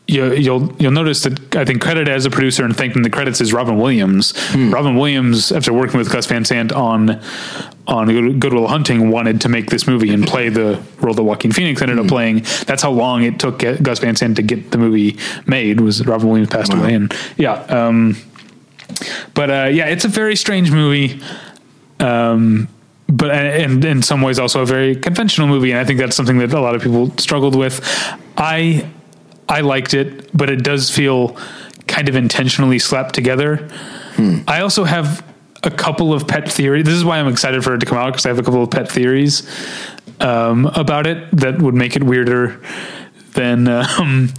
Speaker 2: you, you'll you'll notice that I think credited as a producer and thanked in the credits is Robin Williams. Robin Williams, after working with Gus Van Sant on on Good, Good Will Hunting, wanted to make this movie and play the role that Joaquin Phoenix ended up playing. That's how long it took Gus Van Sant to get the movie made. Was Robin Williams passed away and yeah. Um, But uh, yeah, it's a very strange movie. Um, but and in some ways also a very conventional movie, and I think that's something that a lot of people struggled with. I I liked it, but it does feel kind of intentionally slapped together. I also have a couple of pet theories. This is why I'm excited for it to come out because I have a couple of pet theories um, about it that would make it weirder than um,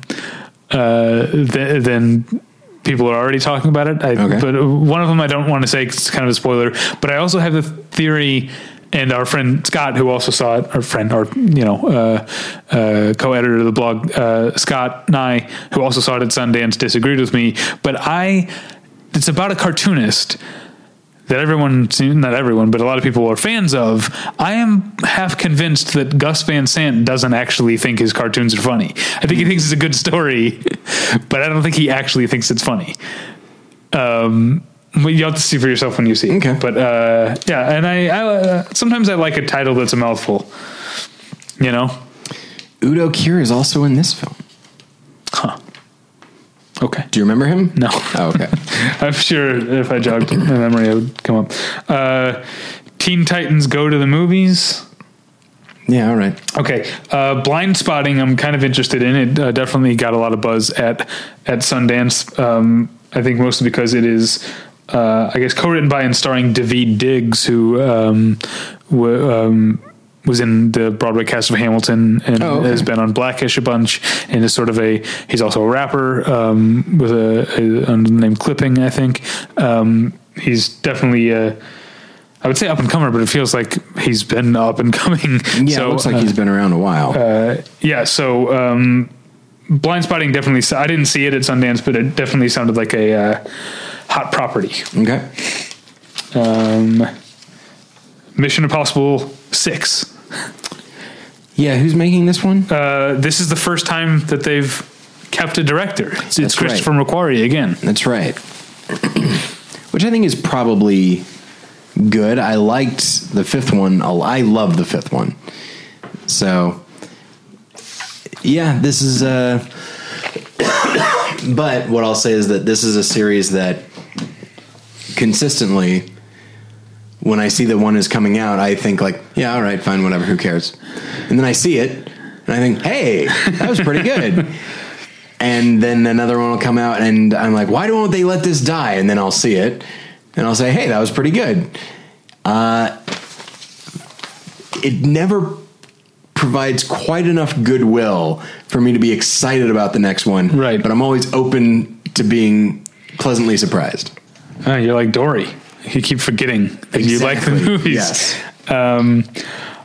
Speaker 2: uh, th- than people are already talking about it. I,
Speaker 1: Okay.
Speaker 2: But one of them I don't want to say 'cause it's kind of a spoiler. But I also have the theory. And our friend Scott, who also saw it, our friend, our you know uh, uh, co-editor of the blog, uh, Scott Nye, who also saw it at Sundance, disagreed with me. But I, it's about a cartoonist that everyone, not everyone, but a lot of people are fans of. I am half convinced that Gus Van Sant doesn't actually think his cartoons are funny. I think he thinks it's a good story, *laughs* but I don't think he actually thinks it's funny. Um, you have to see for yourself when you see. it.
Speaker 1: Okay.
Speaker 2: but uh, yeah, and I, I uh, sometimes I like a title that's a mouthful. You know,
Speaker 1: Udo Kier is also in this film.
Speaker 2: Okay.
Speaker 1: Do you remember him?
Speaker 2: No.
Speaker 1: Oh, okay. *laughs*
Speaker 2: I'm sure if I jogged my memory, it would come up. Uh, Teen Titans Go to the Movies.
Speaker 1: Yeah, all right.
Speaker 2: Okay, uh, Blindspotting. I'm kind of interested in it. Uh, definitely got a lot of buzz at at Sundance. Um, I think mostly because it is, uh, I guess, co-written by and starring Daveed Diggs, who um, w- um, was in the Broadway cast of Hamilton and
Speaker 1: Oh, okay.
Speaker 2: has been on Blackish a bunch, and is sort of a. He's also a rapper um, with a, a under the name Clipping, I think. Um, he's definitely. Uh, I would say up and comer, but it feels like he's been up and *laughs* coming.
Speaker 1: Yeah,
Speaker 2: so,
Speaker 1: it looks like
Speaker 2: uh,
Speaker 1: he's been around a while.
Speaker 2: yeah, so um, Blindspotting definitely. I didn't see it at Sundance, but it definitely sounded like a uh, hot property.
Speaker 1: okay.
Speaker 2: Um, Mission Impossible Six.
Speaker 1: Yeah, who's making this one?
Speaker 2: Uh, this is the first time that they've kept a director. It's, it's
Speaker 1: That's right.
Speaker 2: McQuarrie again.
Speaker 1: That's right. *clears throat* Which I think is probably good. I liked the fifth one. I love the fifth one. So, yeah, this is. Uh, *coughs* but what I'll say is that this is a series that consistently, when I see that one is coming out, I think like, yeah, all right, fine, whatever, who cares? And then I see it, and I think, hey, that was pretty good. *laughs* and then another one will come out and I'm like, why don't they let this die? And then I'll see it and I'll say, hey, that was pretty good. Uh, it never provides quite enough goodwill for me to be excited about the next one.
Speaker 2: Right.
Speaker 1: But I'm always open to being pleasantly surprised.
Speaker 2: Uh, you're like Dory. You keep forgetting that you like the
Speaker 1: Exactly.
Speaker 2: movies.
Speaker 1: Yes.
Speaker 2: Um,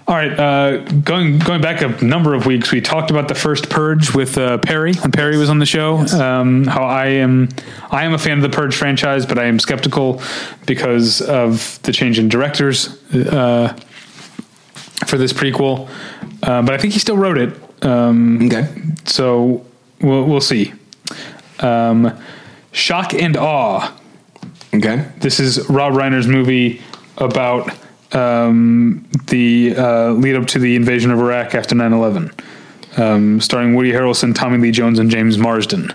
Speaker 2: all right. Uh, going going back a number of weeks, we talked about the first Purge with uh, Perry when Perry was on the show. Um, how I am I am a fan of the Purge franchise, but I am skeptical because of the change in directors uh, for this prequel. Uh, but I think he still wrote it. Um,
Speaker 1: Okay.
Speaker 2: so we'll we'll see. Um, Shock and Awe.
Speaker 1: Okay.
Speaker 2: This is Rob Reiner's movie about um, the uh, lead up to the invasion of Iraq after 9 11, um, starring Woody Harrelson, Tommy Lee Jones, and James Marsden.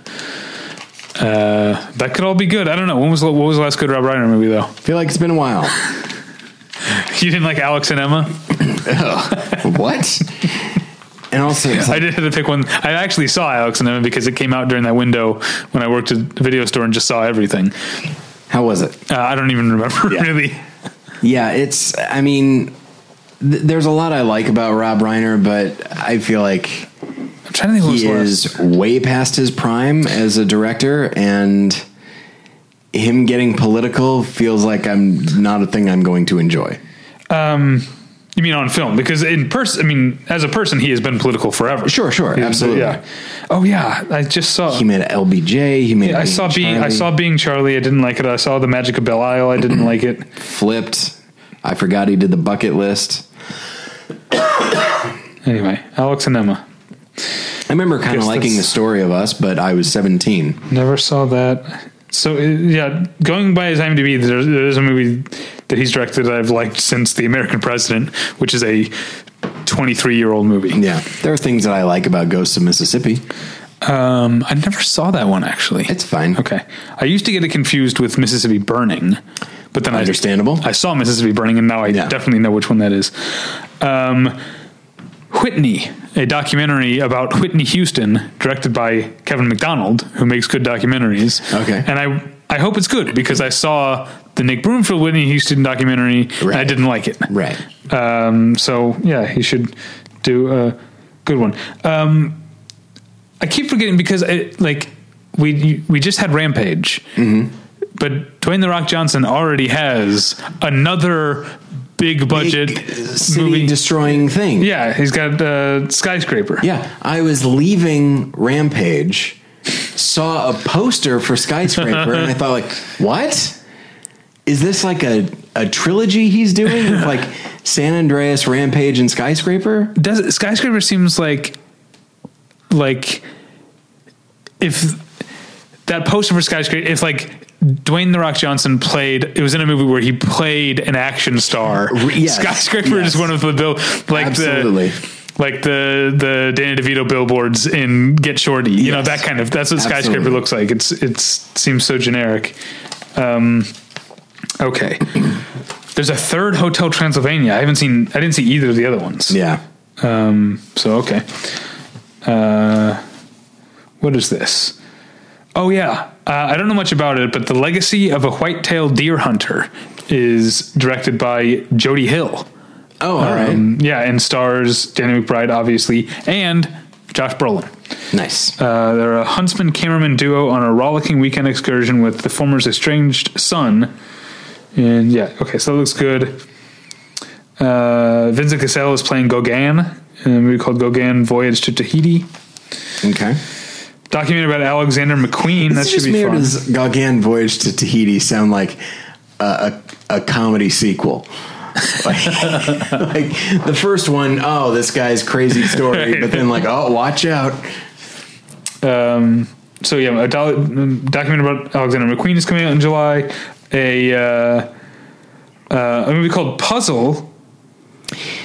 Speaker 2: Uh, that could all be good. I don't know. When was what was the last good Rob Reiner movie though?
Speaker 1: I feel like it's been a while. *laughs*
Speaker 2: You didn't like Alex and Emma? *laughs* *laughs*
Speaker 1: what? And also, it's
Speaker 2: I
Speaker 1: like,
Speaker 2: did have to pick one. I actually saw Alex and Emma because it came out during that window when I worked at a video store and just saw everything.
Speaker 1: How was it?
Speaker 2: Uh, I don't even remember
Speaker 1: Yeah.
Speaker 2: really.
Speaker 1: Yeah, it's. I mean, th- there's a lot I like about Rob Reiner, but I feel like
Speaker 2: I'm trying to think
Speaker 1: he is way past his prime as a director, and him getting political feels like I'm not a thing I'm going to enjoy.
Speaker 2: You mean on film? Because in person, I mean, as a person, he has been political forever.
Speaker 1: Sure, sure,
Speaker 2: He-
Speaker 1: absolutely.
Speaker 2: Yeah. Oh yeah, I just saw.
Speaker 1: He made LBJ. He made.
Speaker 2: I
Speaker 1: Being
Speaker 2: saw being. I saw being Charlie. I didn't like it. I saw the Magic of Belle Isle. I didn't like it. *clears throat*
Speaker 1: flipped. I forgot he did the bucket list. *coughs*
Speaker 2: Anyway, Alex and Emma.
Speaker 1: I remember kind of liking the story of us, but I was 17.
Speaker 2: Never saw that. So uh, yeah, going by his IMDb, there's, there's a movie that he's directed that I've liked since The American President, which is a 23 year old movie.
Speaker 1: Yeah, there are things that I like about Ghosts of Mississippi.
Speaker 2: Um, I never saw that one actually.
Speaker 1: It's fine.
Speaker 2: Okay. I used to get it confused with Mississippi Burning, but then
Speaker 1: Understandable.
Speaker 2: I, I saw Mississippi Burning, and now I
Speaker 1: Yeah.
Speaker 2: definitely know which one that is. Um, Whitney, a documentary about Whitney Houston, directed by Kevin Macdonald, who makes good documentaries.
Speaker 1: Okay.
Speaker 2: And I, I hope it's good because I saw the Nick Broomfield Whitney Houston documentary, and I didn't like it.
Speaker 1: Right.
Speaker 2: Um, so yeah, he should do a good one. Um, I keep forgetting because it, like we we just had Rampage,
Speaker 1: Mm-hmm.
Speaker 2: but Dwayne the Rock Johnson already has another big budget
Speaker 1: Big, city
Speaker 2: movie.
Speaker 1: destroying thing.
Speaker 2: yeah, he's got uh, skyscraper.
Speaker 1: Yeah, I was leaving Rampage, saw a poster for Skyscraper, *laughs* and I thought, like, what? Is this like a, a trilogy he's doing with like *laughs* San Andreas, Rampage, and Skyscraper?
Speaker 2: Does it, skyscraper seems like like if that poster for skyscraper if like Dwayne the Rock Johnson played it was in a movie where he played an action star.
Speaker 1: yes, *laughs*
Speaker 2: skyscraper
Speaker 1: yes.
Speaker 2: is one of the bill like
Speaker 1: Absolutely.
Speaker 2: the like the the Danny DeVito billboards in Get Shorty. You know that kind of that's what skyscraper looks like. It's it's seems so generic. Um okay. There's a third Hotel Transylvania. I haven't seen I didn't see either of the other ones.
Speaker 1: Yeah.
Speaker 2: Um, so okay. Uh, what is this? Oh yeah, uh, I don't know much about it, but the legacy of a white-tailed deer hunter is directed by Jody Hill.
Speaker 1: Oh, all right.
Speaker 2: Um, yeah, and stars Danny McBride, obviously, and Josh Brolin.
Speaker 1: nice.
Speaker 2: Uh, they're a huntsman cameraman duo on a rollicking weekend excursion with the former's estranged son. And yeah, okay, so that looks good. Uh, Vincent Cassel is playing Gauguin in a movie called Gauguin Voyage to Tahiti.
Speaker 1: Okay.
Speaker 2: Documentary about Alexander McQueen. that
Speaker 1: Is it
Speaker 2: should
Speaker 1: just
Speaker 2: be
Speaker 1: me or
Speaker 2: fun.
Speaker 1: does Gauguin Voyage to Tahiti sound like a, a, a comedy sequel? like, *laughs* like the first one, oh, this guy's crazy story, *laughs* but then like, oh, watch out.
Speaker 2: Um, so yeah, a do- documentary about Alexander McQueen is coming out in July. A uh, uh, a movie called Puzzle,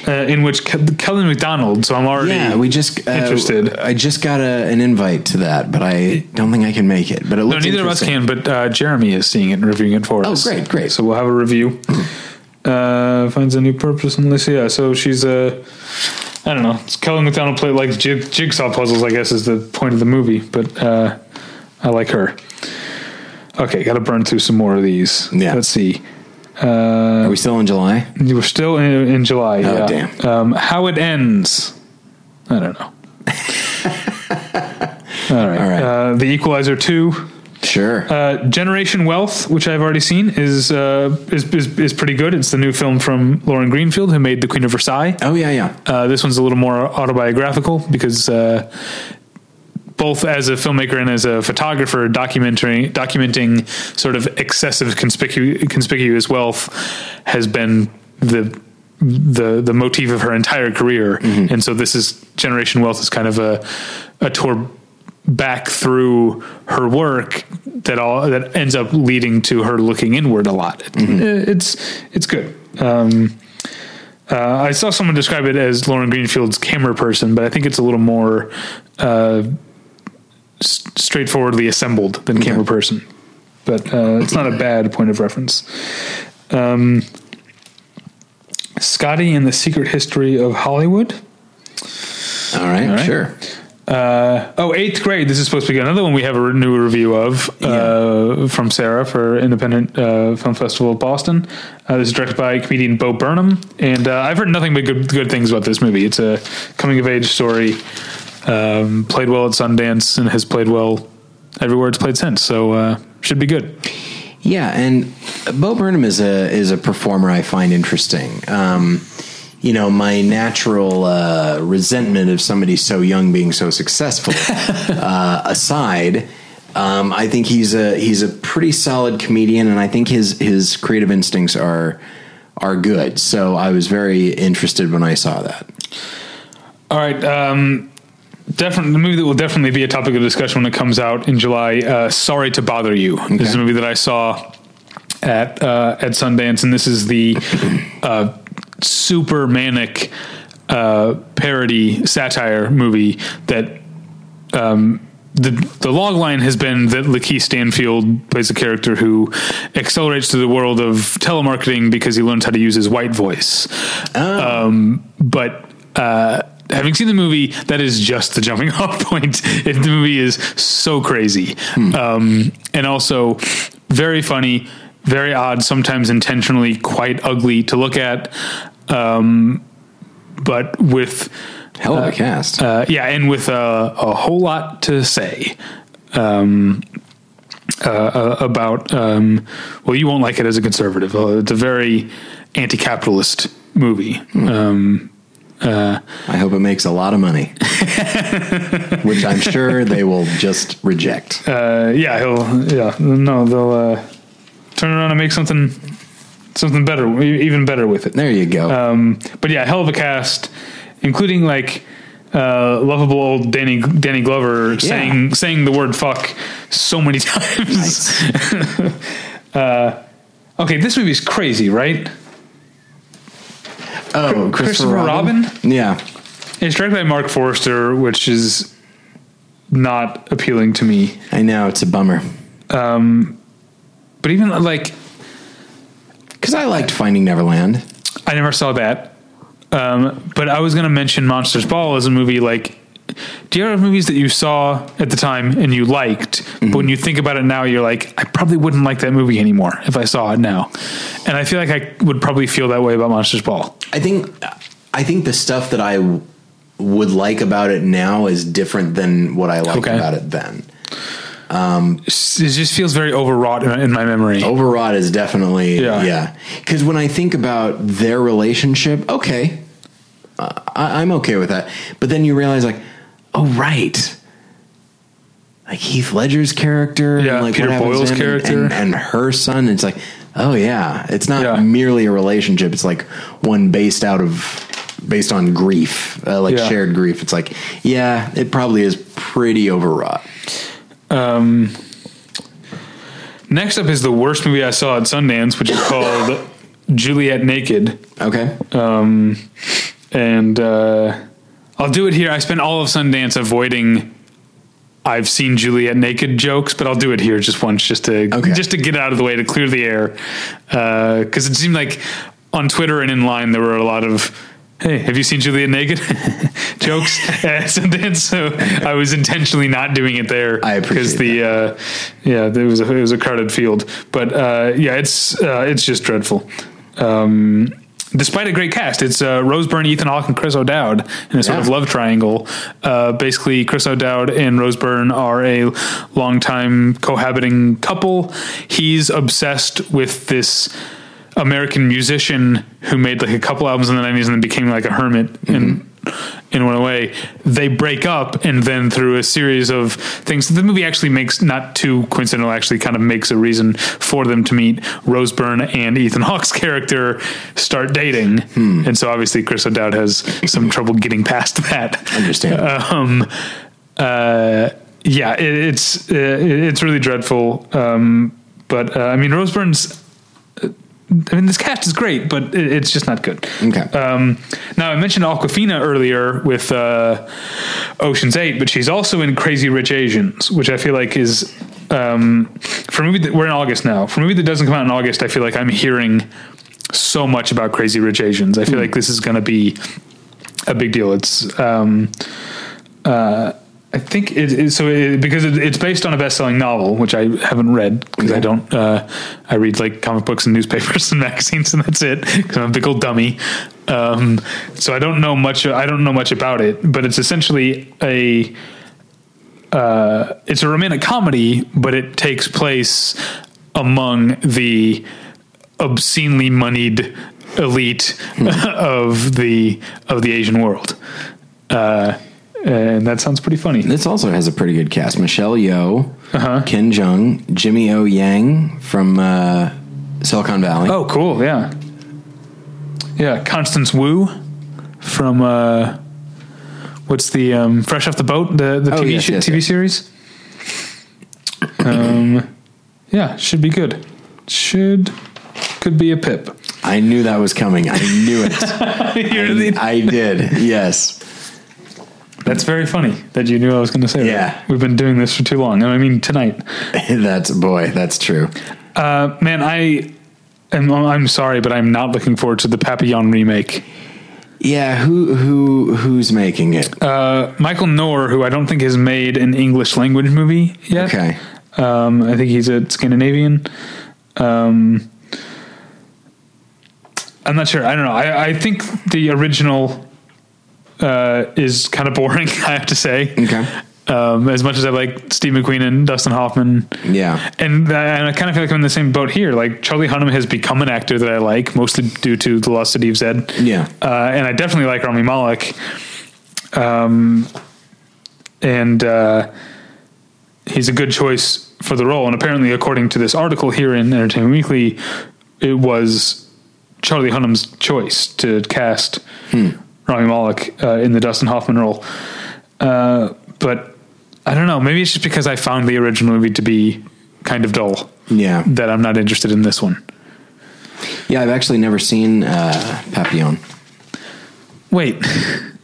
Speaker 2: uh, in which Ke- Kelly Macdonald. So I'm already
Speaker 1: Yeah, we just uh,
Speaker 2: interested.
Speaker 1: I just got a, an invite to that, but I don't think I can make it. But it
Speaker 2: No, neither of us can, but uh, Jeremy is seeing it and reviewing it for
Speaker 1: Oh,
Speaker 2: us.
Speaker 1: great, great.
Speaker 2: So we'll have a review. *clears throat* uh, finds a new purpose in Alicia. Yeah, so she's a. I don't know. It's Kelly Macdonald play like jig, jigsaw puzzles. I guess is the point of the movie, but uh, I like her. Okay, got to burn through some more of these.
Speaker 1: Yeah.
Speaker 2: Let's see.
Speaker 1: Are we still in July?
Speaker 2: We're still in, in July.
Speaker 1: Oh,
Speaker 2: yeah.
Speaker 1: damn.
Speaker 2: Um, how it ends, I don't know. *laughs* All right.
Speaker 1: All right.
Speaker 2: Uh, the Equalizer two.
Speaker 1: Sure.
Speaker 2: Uh, Generation Wealth, which I've already seen, is, uh, is is is pretty good. It's the new film from Lauren Greenfield, who made The Queen of Versailles.
Speaker 1: oh yeah, yeah.
Speaker 2: Uh, this one's a little more autobiographical because uh, both as a filmmaker and as a photographer, documentary documenting sort of excessive conspicu- conspicuous wealth has been the the the motif of her entire career, and so this is Generation Wealth is kind of a a tour back through her work that all that ends up leading to her looking inward a lot. It- It's it's good. Um, uh, I saw someone describe it as Lauren Greenfield's camera person, but I think it's a little more uh, s- straightforwardly assembled than camera person. But uh, it's not a bad point of reference. Um, Scotty and the Secret History of Hollywood.
Speaker 1: All right,
Speaker 2: right.
Speaker 1: sure.
Speaker 2: Uh, oh, eighth grade. This is supposed to be another one we have a new review of uh, from Sarah for Independent uh, Film Festival of Boston. Uh, this is directed by comedian Bo Burnham, and uh, I've heard nothing but good good things about this movie. It's a coming of age story. Um, played well at Sundance and has played well everywhere it's played since. So uh, should be good.
Speaker 1: Yeah, and Bo Burnham is a is a performer I find interesting. Um, you know, my natural uh, resentment of somebody so young being so successful *laughs* uh, aside, um, I think he's a he's a pretty solid comedian, and I think his his creative instincts are are good. So I was very interested when I saw that.
Speaker 2: All right. Um, Definitely, the movie that will definitely be a topic of discussion when it comes out in July. Uh, Sorry to bother you. This is a movie that I saw at uh, at Sundance, and this is the uh, super manic uh, parody satire movie that um, the the log line has been that Lakeith Stanfield plays a character who accelerates to the world of telemarketing because he learns how to use his white voice. Um, but uh, having seen the movie, that is just the jumping *laughs* off point. If the movie is so crazy, um, and also very funny, very odd, sometimes intentionally quite ugly to look at, um, but with
Speaker 1: Hell of a cast.
Speaker 2: uh, yeah, and with a, a whole lot to say um, uh, uh, about. Um, well, you won't like it as a conservative. Uh, it's a very anti-capitalist movie. Um,
Speaker 1: I hope it makes a lot of money, *laughs* which I'm sure they will just reject.
Speaker 2: uh, yeah, he'll. Yeah, no, they'll uh, turn around and make something something better, even better with it.
Speaker 1: There you go.
Speaker 2: Um, but yeah, hell of a cast, including like uh, lovable old Danny Danny Glover saying saying the word "fuck" so many *laughs* times. *laughs* uh, okay, this movie's crazy, right?
Speaker 1: Oh, Christopher,
Speaker 2: Christopher
Speaker 1: Robin?
Speaker 2: Robin?
Speaker 1: Yeah.
Speaker 2: It's directed by Marc Forster, which is not appealing to me.
Speaker 1: I know it's a bummer
Speaker 2: But even like,
Speaker 1: because I liked Finding Neverland.
Speaker 2: I never saw that. Um, but I was going to mention Monsters Ball as a movie like. Do you have movies that you saw at the time and you liked, but when you think about it now, you're like, I probably wouldn't like that movie anymore if I saw it now. And I feel like I would probably feel that way about Monsters Ball.
Speaker 1: I think I think the stuff that I w- would like about it now is different than what I liked
Speaker 2: Okay.
Speaker 1: about it then.
Speaker 2: It just feels very overwrought in, my memory.
Speaker 1: Overwrought is definitely
Speaker 2: Yeah.
Speaker 1: yeah. Because when I think about their relationship, okay, uh, I, I'm okay with that. But then you realize, like, oh right, like Heath Ledger's character,
Speaker 2: Yeah,
Speaker 1: and like
Speaker 2: Peter Boyle's
Speaker 1: him and-
Speaker 2: character.
Speaker 1: and, and her son. It's like, oh yeah, it's not
Speaker 2: Yeah.
Speaker 1: merely a relationship. It's like one based out of based on grief, uh, like
Speaker 2: Yeah.
Speaker 1: shared grief. It's like, yeah, it probably is pretty overwrought.
Speaker 2: Um, Next up is the worst movie I saw at Sundance, which is *laughs* called Juliet Naked.
Speaker 1: Okay, Um,
Speaker 2: and uh, I'll do it here. I spent all of Sundance avoiding. I've seen Juliet naked jokes, but I'll do it here just once, just to
Speaker 1: Okay.
Speaker 2: just to get out of the way to clear the air, because it seemed like on Twitter and in line there were a lot of. Hey, have you seen Juliet naked *laughs* jokes *laughs* at Sundance? So I was intentionally not doing it there.
Speaker 1: I appreciate
Speaker 2: because the uh, yeah, there was a, it was a crowded field, but uh, yeah, it's uh, it's just dreadful. Um, despite a great cast, it's uh, Rose Byrne, Ethan Hawke, and Chris O'Dowd in a sort
Speaker 1: Yeah.
Speaker 2: of love triangle. Uh, basically, Chris O'Dowd and Rose Byrne are a longtime cohabiting couple. He's obsessed with this American musician who made like a couple albums in the '90s and then became like a hermit and. And one way, They break up, and then through a series of things, the movie actually makes not too coincidental. Actually, kind of makes a reason for them to meet. Rose Byrne and Ethan Hawke's *laughs* character start dating, and so obviously Chris O'Dowd has some trouble getting past that.
Speaker 1: understand.
Speaker 2: Um, uh, yeah, it, it's uh, it's really dreadful. Um, but uh, I mean, Rose Byrne's. I mean, this cast is great, but it, it's just not good.
Speaker 1: okay.
Speaker 2: Um, now I mentioned Awkwafina earlier with uh, Ocean's Eight, but she's also in Crazy Rich Asians, which I feel like is um, for a movie that we're in August now. For a movie that doesn't come out in August, I feel like I'm hearing so much about Crazy Rich Asians. I feel like this is going to be a big deal. It's um, uh, I think it is so it, because it, it's based on a best-selling novel, which I haven't read because I don't. Uh, I read like comic books and newspapers *laughs* and magazines, and that's it. Because I'm a big old dummy. Um, so I don't know much. I don't know much about it, but it's essentially a. Uh, it's a romantic comedy, but it takes place among the obscenely moneyed elite *laughs* of the of the Asian world. Uh, and that sounds pretty funny.
Speaker 1: This also has a pretty good cast: Michelle Yeoh,
Speaker 2: Uh-huh.
Speaker 1: Ken Jeong, Jimmy O Yang from uh, Silicon Valley.
Speaker 2: Oh, cool. Yeah. Yeah. Constance Wu from, uh, what's the, um, Fresh Off the Boat, the, the
Speaker 1: Oh,
Speaker 2: TV,
Speaker 1: yes,
Speaker 2: sh-
Speaker 1: yes,
Speaker 2: TV
Speaker 1: yes.
Speaker 2: series. Um, yeah, should be good. Should, could be a pip.
Speaker 1: I knew that was coming. I knew it. *laughs*
Speaker 2: You're
Speaker 1: I did. Yes.
Speaker 2: That's very funny that you knew I was going to say
Speaker 1: Yeah.
Speaker 2: that. We've been doing this for too long. I mean, tonight. *laughs*
Speaker 1: that's boy, that's true.
Speaker 2: Uh, man, I am, I'm sorry, but I'm not looking forward to the Papillon remake.
Speaker 1: Yeah, who who who's making it?
Speaker 2: Uh, Michael Noer, who I don't think has made an English language movie yet.
Speaker 1: Okay.
Speaker 2: Um, I think he's a Scandinavian. Um, I'm not sure. I don't know. I, I think the original uh, is kind of boring. *laughs* I have to say.
Speaker 1: Okay.
Speaker 2: Um, as much as I like Steve McQueen and Dustin Hoffman,
Speaker 1: Yeah.
Speaker 2: and, uh, and I kind of feel like I'm in the same boat here. Like Charlie Hunnam has become an actor that I like, mostly due to The Lost City of Zed.
Speaker 1: Yeah.
Speaker 2: uh, and I definitely like Rami Malek. Um, and uh, he's a good choice for the role. And apparently, according to this article here in Entertainment Weekly, it was Charlie Hunnam's choice to cast Rami Malek uh, in the Dustin Hoffman role. Uh, but I don't know. Maybe it's just because I found the original movie to be kind of dull
Speaker 1: Yeah.
Speaker 2: that I'm not interested in this one.
Speaker 1: Yeah, I've actually never seen uh, Papillon.
Speaker 2: Wait,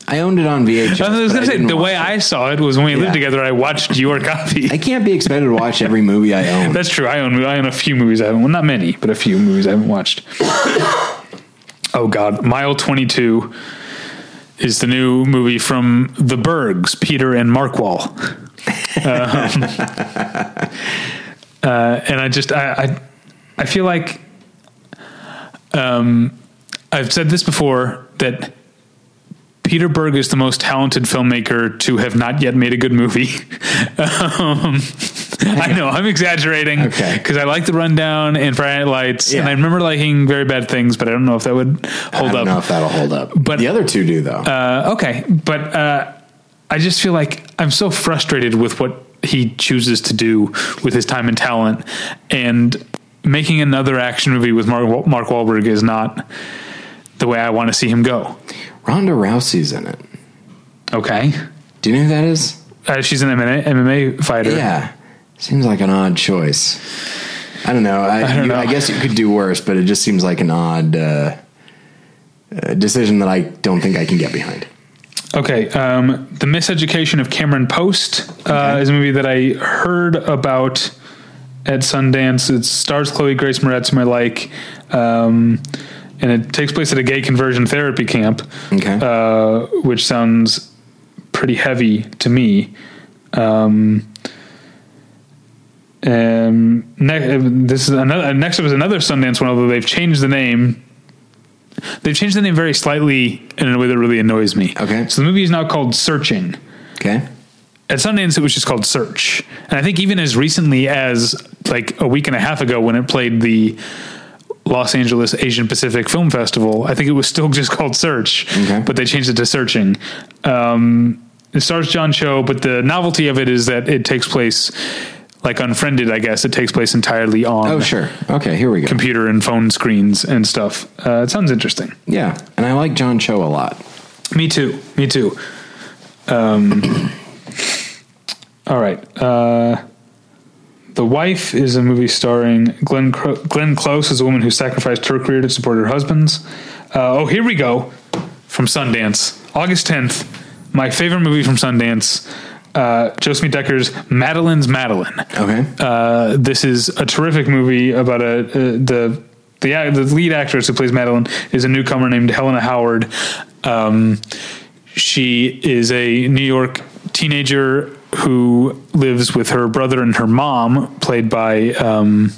Speaker 1: I owned it on VHS.
Speaker 2: I was going to say the way
Speaker 1: it.
Speaker 2: I saw it was when we
Speaker 1: Yeah.
Speaker 2: lived together. I watched your *laughs* copy.
Speaker 1: I can't be expected to watch every movie I own.
Speaker 2: That's true. I own I own a few movies I haven't. Well, not many, but a few movies I haven't watched. *coughs* oh God, Mile Twenty Two is the new movie from The Bergs, Peter and Mark Wall. Um, *laughs* uh, and I just I, I I feel like um, I've said this before that Peter Berg is the most talented filmmaker to have not yet made a good movie. *laughs* um, I know I'm exaggerating
Speaker 1: Okay.
Speaker 2: because I like the rundown and Friday Night Lights,
Speaker 1: Yeah.
Speaker 2: and I remember liking Very Bad Things, but I don't know if that would
Speaker 1: I
Speaker 2: hold
Speaker 1: don't
Speaker 2: up.
Speaker 1: know if that'll hold up.
Speaker 2: But-
Speaker 1: But the other two do though.
Speaker 2: Uh, okay, but uh, I just feel like I'm so frustrated with what he chooses to do with his time and talent, and making another action movie with Mark, Mark Wahlberg is not the way I want to see him go.
Speaker 1: Ronda Rousey's in it.
Speaker 2: Okay,
Speaker 1: Do you know who that is?
Speaker 2: uh, she's an MMA, MMA fighter.
Speaker 1: Yeah. Seems like an odd choice. I don't know. I,
Speaker 2: I don't
Speaker 1: you-
Speaker 2: know.
Speaker 1: I guess you could do worse, but it just seems like an odd uh, uh, decision that I don't think I can get behind.
Speaker 2: Okay, um, The Miseducation of Cameron Post uh,
Speaker 1: Okay.
Speaker 2: is a movie that I heard about at Sundance. It stars Chloe Grace Moretz, whom I like, um, and it takes place at a gay conversion therapy camp,
Speaker 1: Okay.
Speaker 2: uh, which sounds pretty heavy to me. Um, um, ne- this is another. Next up is another Sundance one, although they've changed the name. They've changed the name very slightly in a way that really annoys me.
Speaker 1: Okay.
Speaker 2: So the movie is now called Searching.
Speaker 1: okay.
Speaker 2: At Sundance, it was just called Search, and I think even as recently as like a week and a half ago, when it played the Los Angeles Asian Pacific Film Festival, I think it was still *laughs* just called Search,
Speaker 1: Okay.
Speaker 2: but they changed it to Searching. Um, it stars John Cho, but the novelty of it is that it takes place like Unfriended. I guess it takes place entirely on
Speaker 1: Oh, sure. Okay, here we go.
Speaker 2: computer and phone screens and stuff. Uh, it sounds interesting.
Speaker 1: Yeah, and I like John Cho a lot.
Speaker 2: Me too. Me too. Um, *clears throat* all right. Uh, the Wife is a movie starring Glenn Cro- Glenn Close as a woman who sacrificed her career to support her husband's. Uh, oh, here we go. From Sundance, August tenth. My favorite movie from Sundance. Uh, Josephine Decker's Madeline's Madeline.
Speaker 1: Okay.
Speaker 2: Uh, this is a terrific movie about a uh, the the the lead actress who plays Madeline is a newcomer named Helena Howard. Um, she is a New York teenager who lives with her brother and her mom, played by. Um,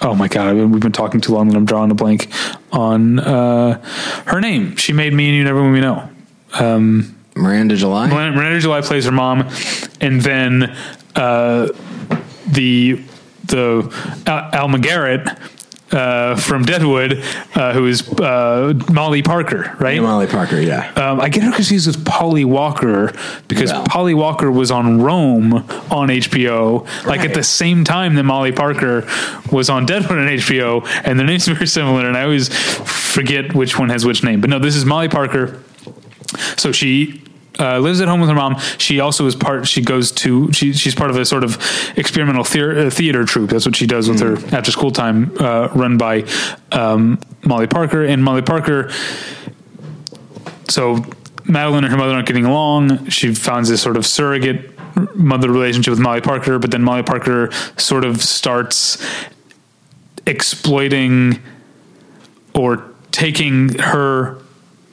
Speaker 2: oh my god, we've been talking too long that I'm drawing a blank on uh, her name. She made me and you never when we know.
Speaker 1: Miranda July.
Speaker 2: Miranda July plays her mom, and then uh, the the Al, Al McGarrett uh, from Deadwood, uh, who is uh, Molly Parker, right?
Speaker 1: Molly Parker. Yeah.
Speaker 2: Um, I get her confused with Polly Walker because
Speaker 1: Well.
Speaker 2: Polly Walker was on Rome on HBO, like at the same time that Molly Parker was on Deadwood on HBO, and their names *laughs* are very similar, and I always forget which one has which name. But no, this is Molly Parker. So she uh, lives at home with her mom. She also is part. She goes to. She, she's part of a sort of experimental theater, uh, theater troupe. That's what she does with her after school time, uh, run by um, Molly Parker. And Molly Parker. So Madeline and her mother aren't getting along. She finds this sort of surrogate mother relationship with Molly Parker, but then Molly Parker sort of starts exploiting or taking her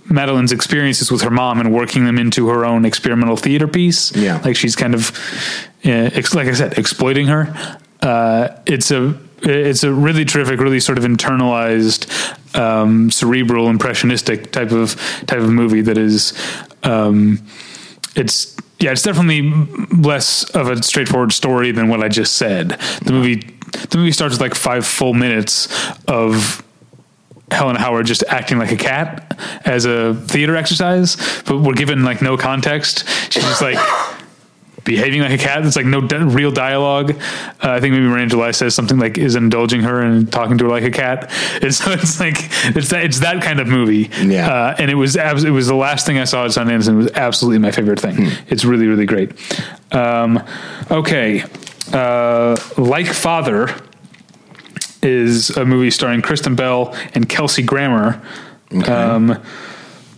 Speaker 2: Madeline's experiences with her mom and working them into her own experimental theater piece.
Speaker 1: Yeah.
Speaker 2: like she's kind of, uh, ex- like I said, exploiting her. Uh, it's a it's a really terrific, really sort of internalized, um, cerebral, impressionistic type of type of movie that is. Um, it's yeah, it's definitely less of a straightforward story than what I just said. The movie the movie starts with like five full minutes of Helen Howard just acting like a cat as a theater exercise, but we're given like no context. She's just like *laughs* behaving like a cat. It's like no di- real dialogue. Uh, I think maybe Miranda July says something like is indulging her and talking to her like a cat. *laughs* And so it's like it's that it's that kind of movie.
Speaker 1: Yeah.
Speaker 2: Uh, and it was abs- it was the last thing I saw at Sundance and it was absolutely my favorite thing. It's really really great. Um, okay, uh, like Father is a movie starring Kristen Bell and Kelsey Grammer. Um,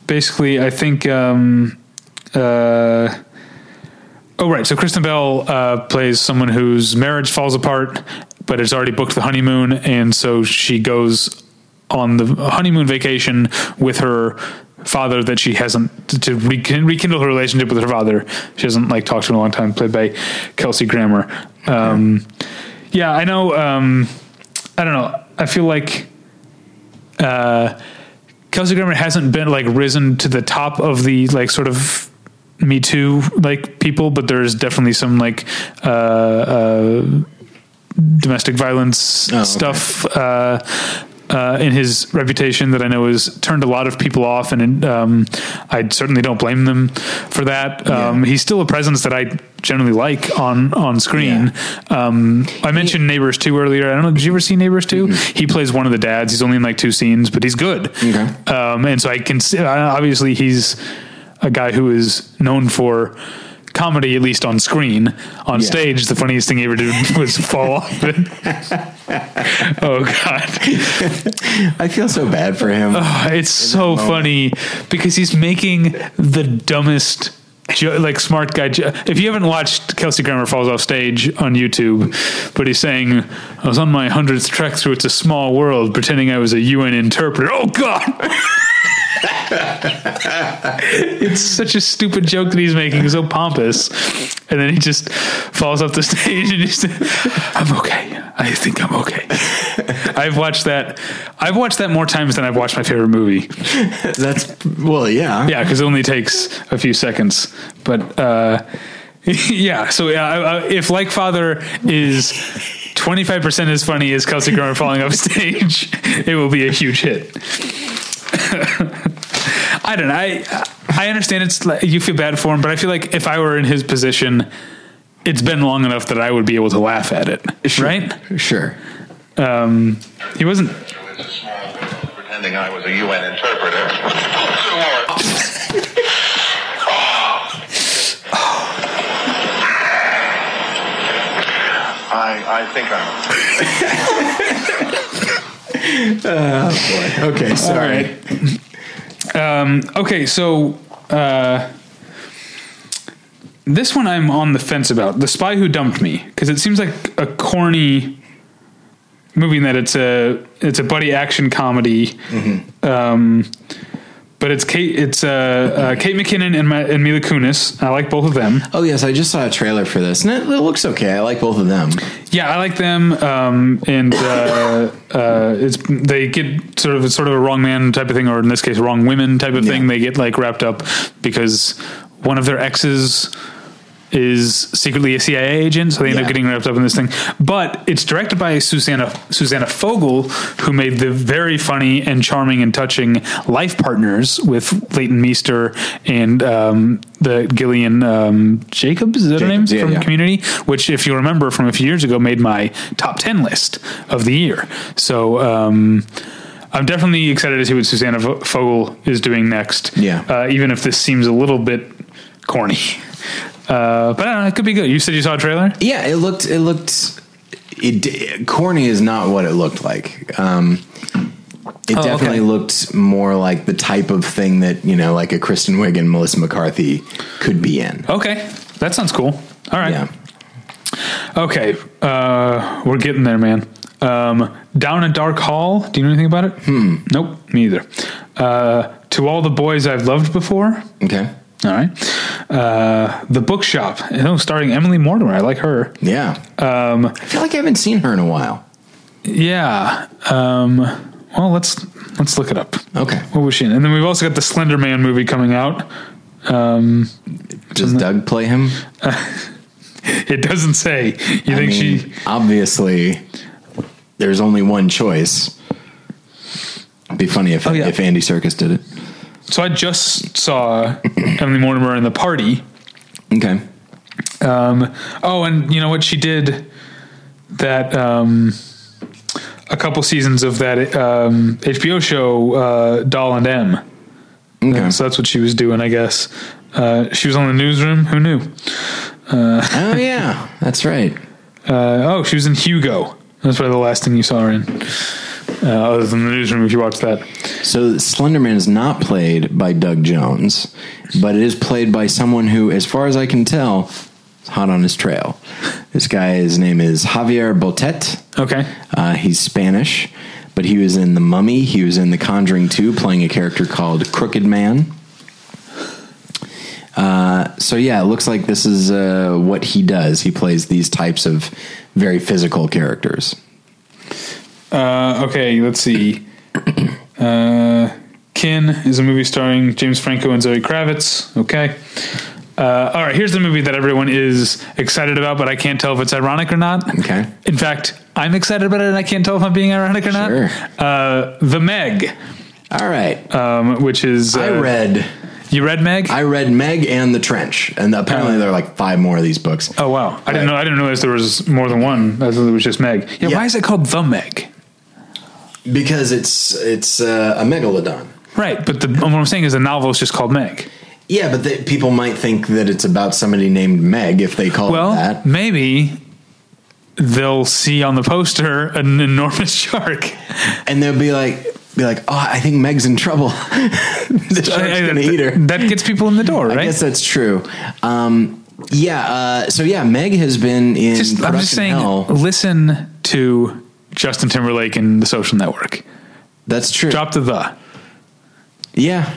Speaker 2: basically, I think. Um, uh, oh, right. So Kristen Bell uh, plays someone whose marriage falls apart, but it's already booked the honeymoon, and so she goes on the honeymoon vacation with her father that she hasn't to rekindle, her relationship with her father. She hasn't like talked to in a long time. Played by Kelsey Grammer. Um, yeah, I know. Um, I don't know. I feel like uh, Kelsey Grammer hasn't been like risen to the top of the like sort of Me Too like people, but there's definitely some like uh, uh, domestic violence
Speaker 1: Oh, okay.
Speaker 2: stuff. Uh, uh, in his reputation, that I know has turned a lot of people off, and um, I certainly don't blame them for that. Um, He's still a presence that I generally like on on screen. Um, I mentioned Neighbors two earlier. I don't know. Did you ever see Neighbors 2 He plays one of the dads. He's only in like two scenes, but he's good.
Speaker 1: Okay.
Speaker 2: Um, and so I can see, uh, obviously he's a guy who is known for comedy, at least on screen. On
Speaker 1: Yeah.
Speaker 2: stage, the funniest thing he ever did *laughs* was fall off. it. *laughs* oh God.
Speaker 1: I feel so bad for him.
Speaker 2: Oh, it's so funny because he's making the dumbest, jo- like smart guy. Jo- if you haven't watched Kelsey Grammer falls off stage on YouTube, but he's saying, "I was on my hundredth trek through It's a Small World, pretending I was a UN interpreter." Oh God. *laughs* *laughs* it's such a stupid joke that he's making, so pompous, and then he just falls off the *laughs* stage and he's, "I'm okay. I think I'm okay." I've watched that. I've watched that more times than I've watched my favorite movie.
Speaker 1: That's well, yeah.
Speaker 2: Yeah, because it only takes a few seconds. But uh, *laughs* yeah, so I- if Like Father is twenty five percent as funny as Kelsey Grammer falling off stage, it will be a huge hit. *laughs* I don't know. I I understand it's like, you feel bad for him, but I feel like if I were in his position, it's been long enough that I would be able to laugh at it.
Speaker 1: Sure.
Speaker 2: Right?
Speaker 1: Sure.
Speaker 2: Um, he wasn't.
Speaker 4: It's a small world, pretending I was a UN interpreter. *laughs* I, I think I'm. *laughs*
Speaker 1: Okay. Sorry.
Speaker 2: Um, okay, so uh, this one I'm on the fence about. The Spy Who Dumped Me, because it seems like a corny movie in that it's a it's a buddy action comedy. Um, but it's Kate it's uh, uh, Kate McKinnon and, Ma- and Mila Kunis. I like both of them.
Speaker 1: Oh yes, I just saw a trailer for this, and it, it looks okay. I like both of them.
Speaker 2: Yeah, I like them, um, and uh, uh, it's they get sort of sort of a wrong man type of thing, or in this case, wrong women type of thing. They get like wrapped up because one of their exes is secretly a CIA agent, so they end
Speaker 1: Yeah.
Speaker 2: up getting wrapped up in this thing. But it's directed by Susanna Susanna Fogel, who made the very funny and charming and touching Life Partners with Leighton Meester and um, the Gillian um, Jacobs. Is that her name
Speaker 1: yeah,
Speaker 2: from
Speaker 1: yeah.
Speaker 2: Community? Which, if you remember from a few years ago, made my top ten list of the year. So. Um, I'm definitely excited to see what Susanna Fogel is doing next.
Speaker 1: Yeah.
Speaker 2: Uh, even if this seems a little bit corny. Uh, but I don't know, it could be good. You said you saw a trailer?
Speaker 1: Yeah, it looked. It looked. It, corny is not what it looked like. Um, It
Speaker 2: Oh,
Speaker 1: definitely
Speaker 2: okay.
Speaker 1: looked more like the type of thing that you know, like a Kristen Wiig and Melissa McCarthy could be in.
Speaker 2: Okay, that sounds cool. All right.
Speaker 1: Yeah.
Speaker 2: Okay, uh, we're getting there, man. Um, Down a Dark Hall. Do you know anything about it? Hmm. Nope, me either. Uh, to all the boys I've loved before.
Speaker 1: Okay.
Speaker 2: All right. Uh, the Bookshop. Oh, starring Emily Mortimer. I like her.
Speaker 1: Yeah.
Speaker 2: Um,
Speaker 1: I feel like I haven't seen her in a while.
Speaker 2: yeah. Um, well, let's let's look it up.
Speaker 1: Okay.
Speaker 2: What was she in? And then we've also got the Slender Man movie coming out. Um,
Speaker 1: Does Doug play him? *laughs*
Speaker 2: it doesn't say. You
Speaker 1: I
Speaker 2: think
Speaker 1: mean,
Speaker 2: she?
Speaker 1: obviously there's only one choice. It'd be funny if
Speaker 2: Oh, yeah.
Speaker 1: if Andy Serkis did it.
Speaker 2: So I just saw Emily Mortimer in the party.
Speaker 1: Okay.
Speaker 2: Um, oh, and you know what? She did that um, a couple seasons of that um, HBO show, uh, Doll and Em.
Speaker 1: Okay.
Speaker 2: So that's what she was doing, I guess. Uh, she was on the newsroom. Who knew?
Speaker 1: oh yeah, that's right. *laughs*
Speaker 2: Uh, oh, she was in Hugo. That's probably the last thing you saw her in. Uh, other than the newsroom, if you watch that.
Speaker 1: So Slenderman is not played by Doug Jones, but it is played by someone who, as far as I can tell, is hot on his trail. This guy, his name is Javier Botet.
Speaker 2: Okay.
Speaker 1: Uh, he's Spanish, but he was in The Mummy. He was in The Conjuring 2, playing a character called Crooked Man. Uh, so yeah, it looks like this is uh, what he does. He plays these types of very physical characters.
Speaker 2: Uh, okay, let's see. Uh, Kin is a movie starring James Franco and Zoe Kravitz. Okay. Uh, all right, here's the movie that everyone is excited about, but I can't tell if it's ironic or not.
Speaker 1: Okay.
Speaker 2: In fact, I'm excited about it, and I can't tell if I'm being ironic or
Speaker 1: Sure.
Speaker 2: not. Uh, the Meg,
Speaker 1: All right.
Speaker 2: um, which is uh,
Speaker 1: I read
Speaker 2: You read Meg?
Speaker 1: I read Meg and the Trench, and apparently there are like five more of these books.
Speaker 2: oh wow, I didn't know. I didn't realize there was more than one. I thought it was just Meg. Yeah,
Speaker 1: Yeah.
Speaker 2: why is it called the Meg?
Speaker 1: Because it's it's uh, a megalodon.
Speaker 2: Right, but the, what I'm saying is the novel is just called Meg.
Speaker 1: Yeah, but they, people might think that it's about somebody named Meg if they call
Speaker 2: Well,
Speaker 1: it that.
Speaker 2: maybe they'll see on the poster an enormous *laughs* shark.
Speaker 1: and they'll be like, be like, oh, I think Meg's in trouble. *laughs* the shark's
Speaker 2: I- I-
Speaker 1: gonna eat her.
Speaker 2: That gets people in the door, right?
Speaker 1: I guess that's true. Um, yeah. Uh, so yeah, Meg has been in
Speaker 2: Just, I'm just saying,
Speaker 1: hell.
Speaker 2: listen to Justin Timberlake and The Social Network.
Speaker 1: That's true.
Speaker 2: Drop the the.
Speaker 1: Yeah,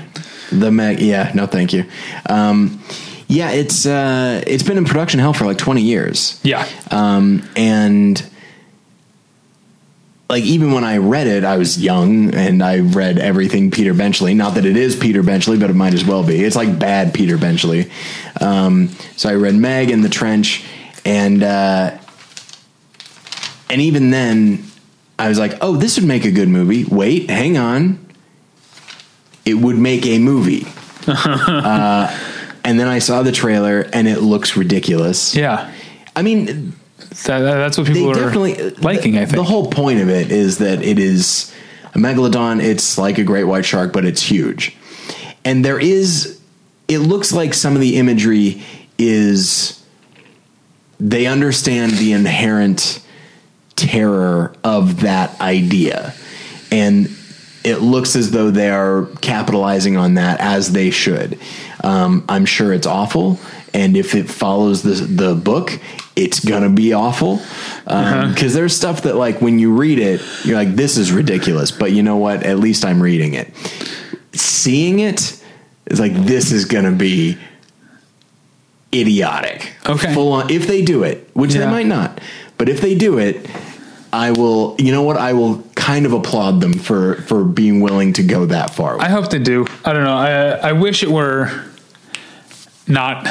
Speaker 1: the Meg. Yeah, no, thank you. Um, yeah, it's uh, it's been in production hell for like twenty years.
Speaker 2: Yeah.
Speaker 1: um, and like even when I read it, I was young and I read everything Peter Benchley. Not that it is Peter Benchley, but it might as well be. It's like bad Peter Benchley. Um, so I read Meg and The Trench, and uh, and even then, I was like, oh, this would make a good movie. Wait, hang on, it would make a movie. *laughs* uh, and then I saw the trailer, and it looks ridiculous.
Speaker 2: Yeah.
Speaker 1: I mean,
Speaker 2: That, that's what people are
Speaker 1: definitely
Speaker 2: liking, I think.
Speaker 1: the whole point of it is that it is a megalodon. It's like a great white shark, but it's huge. And there is, it looks like some of the imagery is they understand the inherent terror of that idea, and it looks as though they are capitalizing on that as they should. Um, I'm sure it's awful, and if it follows the the book, it's gonna be awful. Because there's stuff that like when you read it, you're like, this is ridiculous. But you know what? At least I'm reading it. Seeing it is like this is gonna be idiotic.
Speaker 2: Okay.
Speaker 1: full on. If they do it, which they might not, but if they do it, I will. You know what? I will kind of applaud them for for being willing to go that far.
Speaker 2: I hope they do. I don't know. I I wish it were not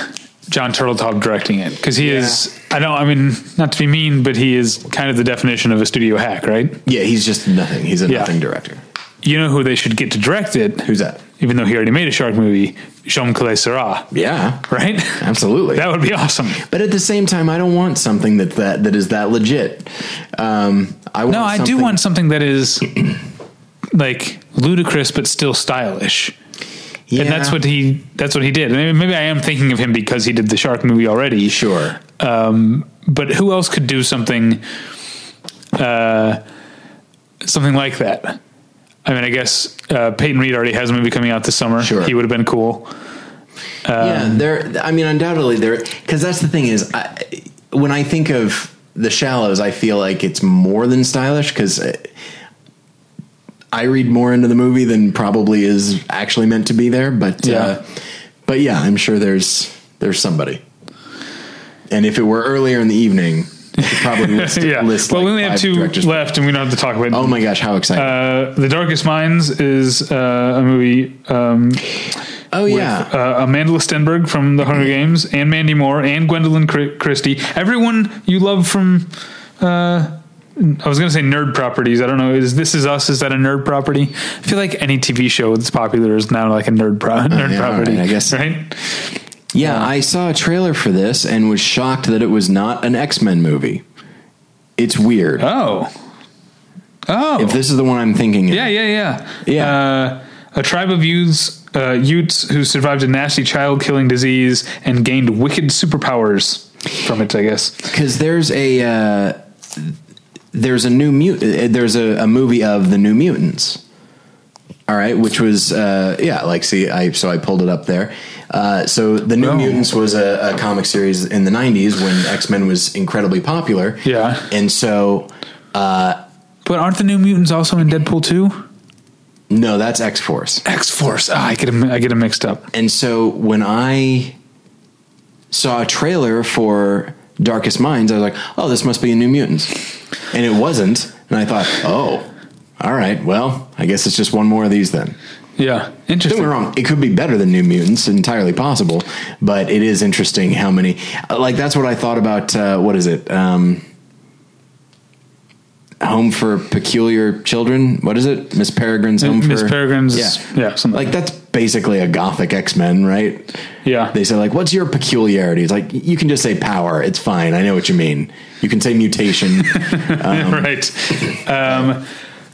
Speaker 2: Jon Turteltaub directing it because he is. I don't. I mean, not to be mean, but he is kind of the definition of a studio hack, right?
Speaker 1: yeah, he's just nothing. He's a
Speaker 2: Yeah.
Speaker 1: nothing director.
Speaker 2: You know who they should get to direct it?
Speaker 1: Who's that?
Speaker 2: Even though he already made a shark movie, Jaume Collet-Serra,
Speaker 1: Yeah,
Speaker 2: right?
Speaker 1: absolutely.
Speaker 2: That would be awesome.
Speaker 1: but at the same time, I don't want something that that, that is that legit. Um, I want
Speaker 2: No, I do want something that is *clears throat* like ludicrous but still stylish.
Speaker 1: Yeah,
Speaker 2: And that's what he that's what he did. Maybe, maybe I am thinking of him because he did the shark movie already.
Speaker 1: Sure.
Speaker 2: Um, but who else could do something uh, something like that? I mean, I guess uh, Peyton Reed already has a movie coming out this summer.
Speaker 1: Sure.
Speaker 2: He would have been cool.
Speaker 1: yeah, there. I mean, undoubtedly there. Because that's the thing is, I, when I think of the Shallows, I feel like it's more than stylish because I read more into the movie than probably is actually meant to be there. But
Speaker 2: Yeah.
Speaker 1: uh, but yeah, I'm sure there's there's somebody. And if it were earlier in the evening, probably *laughs* list,
Speaker 2: yeah.
Speaker 1: list
Speaker 2: well,
Speaker 1: like
Speaker 2: we only have two
Speaker 1: directors.
Speaker 2: left, and we don't have to talk about.
Speaker 1: Oh my gosh, how exciting!
Speaker 2: Uh, the Darkest Minds is uh, a movie um,
Speaker 1: oh yeah,
Speaker 2: uh, Amandla Stenberg from The Hunger Games, and Mandy Moore, and Gwendoline Christie. Everyone you love from. Uh, I was going to say nerd properties. I don't know. Is This Is Us? Is that a nerd property? I feel like any TV show that's popular is now like a nerd pro- nerd
Speaker 1: Oh, yeah,
Speaker 2: property.
Speaker 1: right, I guess.
Speaker 2: right.
Speaker 1: Yeah. I saw a trailer for this and was shocked that it was not an X Men movie. It's weird.
Speaker 2: Oh, oh,
Speaker 1: if this is the one I'm thinking, of.
Speaker 2: yeah, yeah, yeah,
Speaker 1: Yeah.
Speaker 2: Uh, a tribe of youths, uh, Utes who survived a nasty child-killing disease and gained wicked superpowers from it. I guess.
Speaker 1: because there's a uh, there's a new mut uh, there's a, a movie of the New Mutants. All right, which was uh, yeah, like see, I so I pulled it up there. Uh, so the New
Speaker 2: Oh.
Speaker 1: Mutants was a, a comic series in the '90s when X Men was incredibly popular.
Speaker 2: Yeah.
Speaker 1: and so
Speaker 2: But aren't the New Mutants also in Deadpool 2?
Speaker 1: no, that's X Force.
Speaker 2: X Force. Ah, I get them. I get them mixed up.
Speaker 1: And so when I saw a trailer for Darkest Minds, I was like, "Oh, this must be a New Mutants," and it wasn't. And I thought, "Oh, all right. Well, I guess it's just one more of these then."
Speaker 2: Yeah,
Speaker 1: Don't get me wrong; it could be better than New Mutants, entirely possible. But it is interesting how many. Like that's what I thought about. Uh, what is it? Um, Home for Peculiar Children. What is it? Miss Peregrine's Home
Speaker 2: Miss
Speaker 1: for
Speaker 2: Peregrine's.
Speaker 1: Yeah,
Speaker 2: yeah, something
Speaker 1: like that's basically a gothic X Men, right?
Speaker 2: Yeah.
Speaker 1: They say like, "What's your peculiarity?" It's like you can just say power. It's fine. I know what you mean. You can say mutation. *laughs*
Speaker 2: right. Um,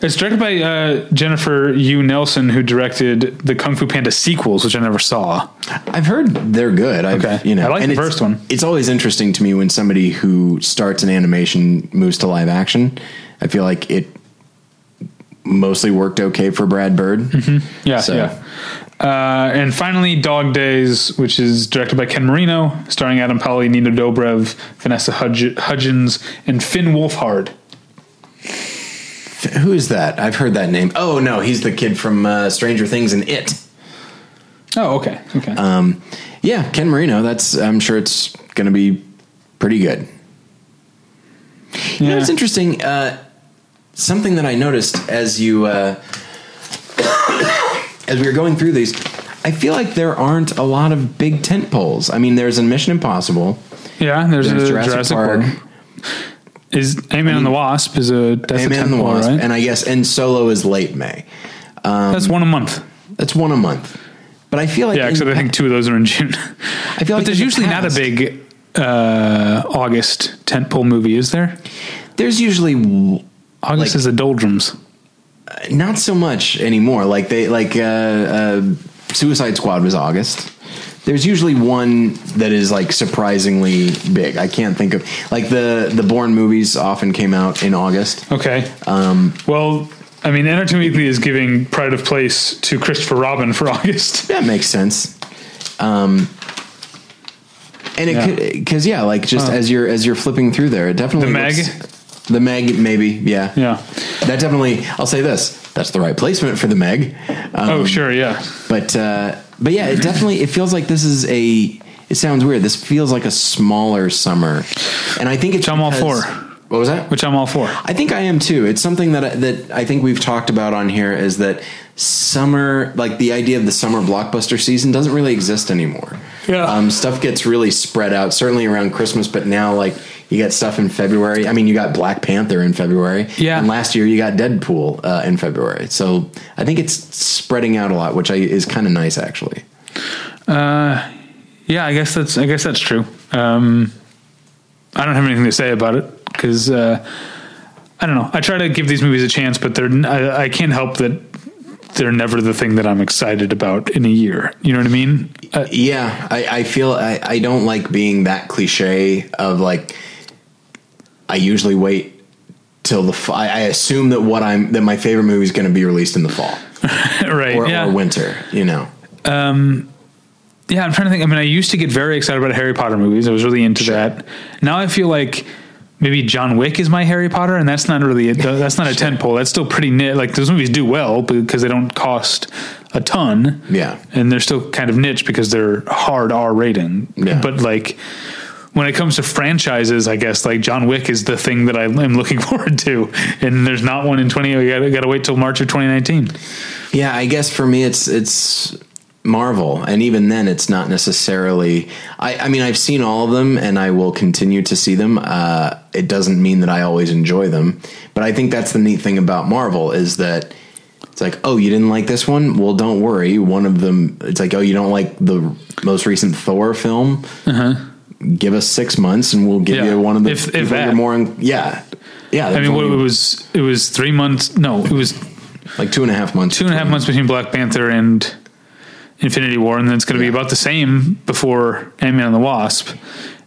Speaker 2: it's directed by uh, Jennifer Yuh Nelson, who directed the Kung Fu Panda sequels, which I never saw.
Speaker 1: I've heard they're good. I've,
Speaker 2: Okay.
Speaker 1: you know,
Speaker 2: I like the first one.
Speaker 1: It's always interesting to me when somebody who starts in animation moves to live action. I feel like it mostly worked okay for Brad Bird.
Speaker 2: Mm-hmm. Yeah,
Speaker 1: So-
Speaker 2: yeah. Uh, and finally, Dog Days, which is directed by Ken Marino, starring Adam Pally, Nina Dobrev, Vanessa Hudg- Hudgens, and Finn Wolfhard.
Speaker 1: Who is that? I've heard that name. Oh no, he's the kid from uh, Stranger Things and It.
Speaker 2: Oh, okay, okay.
Speaker 1: Um, yeah, Ken Marino. That's. I'm sure it's going to be pretty good. You know,
Speaker 2: Yeah.
Speaker 1: it's interesting. Uh, something that I noticed as you uh, *coughs* as we were going through these, I feel like there aren't a lot of big tent poles. I mean, there's a Mission Impossible.
Speaker 2: yeah, there's,
Speaker 1: There's
Speaker 2: a
Speaker 1: Jurassic,
Speaker 2: Jurassic,
Speaker 1: Park.
Speaker 2: Park. Is Ant-Man and the Wasp is a that's a
Speaker 1: Ant-Man and the Wasp,
Speaker 2: right?
Speaker 1: and I guess and Solo is late May.
Speaker 2: that's one a month.
Speaker 1: That's one a month. But I feel like
Speaker 2: Yeah,
Speaker 1: in
Speaker 2: except I think two of those are in June. *laughs*
Speaker 1: I feel
Speaker 2: but
Speaker 1: like
Speaker 2: there's
Speaker 1: in the
Speaker 2: usually not a big uh, August tentpole movie, is there?
Speaker 1: There's usually
Speaker 2: August
Speaker 1: Like-
Speaker 2: is the doldrums.
Speaker 1: not so much anymore. Like they like uh, uh, Suicide Squad was August. There's usually one that is like surprisingly big. I can't think of like the the Bourne movies often came out in August.
Speaker 2: Okay. Um, well, I mean, Entertainment Weekly is giving Pride of Place to Christopher Robin for *laughs* August.
Speaker 1: That makes sense. Um, and it could because yeah, like just as you're as you're flipping through there, it definitely
Speaker 2: The Meg?
Speaker 1: looks- the Meg maybe yeah
Speaker 2: Yeah.
Speaker 1: that definitely I'll say this that's the right placement for the Meg. Um,
Speaker 2: oh, sure. Yeah.
Speaker 1: But uh, but yeah, it *laughs* definitely it feels like this is a. It sounds weird. This feels like a smaller summer, and I think it's.
Speaker 2: Which I'm all for.
Speaker 1: What was that?
Speaker 2: Which I'm all for.
Speaker 1: I think I am too. It's something that I, that I think we've talked about on here is that summer, like the idea of the summer blockbuster season, doesn't really exist anymore.
Speaker 2: Yeah.
Speaker 1: um, stuff gets really spread out. Certainly around Christmas, but now like you got stuff in February. I mean, you got Black Panther in February.
Speaker 2: Yeah.
Speaker 1: and last year you got Deadpool uh, in February. So I think it's spreading out a lot, which I, is kind of nice actually.
Speaker 2: Yeah, I guess that's I guess that's true. Um, I don't have anything to say about it because uh, I don't know. I try to give these movies a chance, but they're I, I can't help that they're never the thing that I'm excited about in a year. You know what I mean? Uh,
Speaker 1: Yeah, I, I feel I, I don't like being that cliche of like I usually wait till the. I, I assume that what I'm that my favorite movie is going to be released in the fall *laughs*
Speaker 2: right.
Speaker 1: or,
Speaker 2: yeah.
Speaker 1: or winter. You know.
Speaker 2: Um, Yeah, I'm trying to think. I mean, I used to get very excited about Harry Potter movies. I was really into that. Now I feel like maybe John Wick is my Harry Potter, and that's not really a, that's not a tent pole. That's still pretty nit. Like those movies do well because they don't cost a ton.
Speaker 1: Yeah.
Speaker 2: and they're still kind of niche because they're hard R rating.
Speaker 1: Yeah.
Speaker 2: but like. When it comes to franchises, I guess like John Wick is the thing that I am looking *laughs* forward to, and there's not one in twenty. We got to wait till March of 2019.
Speaker 1: Yeah, I guess for me it's it's Marvel, and even then it's not necessarily. I, I mean, I've seen all of them, and I will continue to see them. Uh, it doesn't mean that I always enjoy them, but I think that's the neat thing about Marvel is that. It's like, oh, you didn't like this one? Well, don't worry. One of them, it's like, oh, you don't like the most recent Thor film? Give us six months, and we'll give.
Speaker 2: Yeah.
Speaker 1: you one of the.
Speaker 2: If- if that.
Speaker 1: you're more, in, yeah, yeah.
Speaker 2: I mean, what, it was it was three months. No, it was
Speaker 1: like two and a half months.
Speaker 2: two and a half months between Black Panther and Infinity War, and then it's going to
Speaker 1: Yeah.
Speaker 2: be about the same before Ant Man and the Wasp.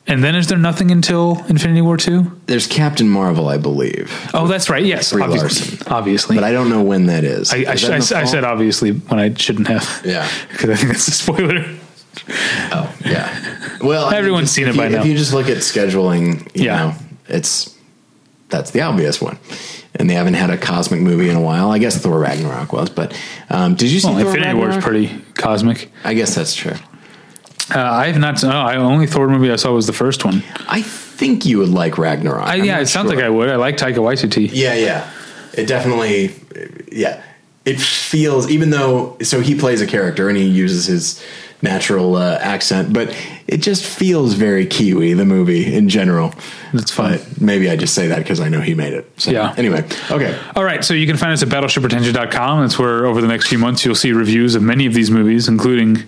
Speaker 2: And then is there nothing until Infinity War two?
Speaker 1: There's Captain Marvel, I believe,
Speaker 2: Oh, that's right. Yes,
Speaker 1: Brie
Speaker 2: obviously.
Speaker 1: Larson.
Speaker 2: Obviously,
Speaker 1: but I don't know when that is.
Speaker 2: I, I,
Speaker 1: Is that
Speaker 2: I,
Speaker 1: the
Speaker 2: I said obviously when I shouldn't have.
Speaker 1: Yeah. *laughs*
Speaker 2: because I think that's a spoiler.
Speaker 1: Oh, yeah. Well,
Speaker 2: Everyone's seen it
Speaker 1: you,
Speaker 2: by now.
Speaker 1: If you just look at scheduling, you
Speaker 2: Yeah.
Speaker 1: know, it's that's the obvious one. And they haven't had a cosmic movie in a while. I guess Thor Ragnarok was, but um, did you see
Speaker 2: Well,
Speaker 1: Thor
Speaker 2: Infinity War is pretty cosmic.
Speaker 1: I guess that's true.
Speaker 2: Uh, I have not. Oh, I only Thor movie I saw was the first one.
Speaker 1: I think you would like Ragnarok.
Speaker 2: I, yeah, it sounds
Speaker 1: sure.
Speaker 2: like I would. I like Taika Waititi.
Speaker 1: Yeah, yeah. It definitely, yeah. It feels, even though, so he plays a character and he uses his natural uh, accent, but it just feels very Kiwi, the movie in general.
Speaker 2: That's fine.
Speaker 1: But maybe I just say that because I know he made it. So,
Speaker 2: Yeah.
Speaker 1: Anyway, okay.
Speaker 2: All right, so you can find us at battleshippretension.com. That's where over the next few months you'll see reviews of many of these movies, including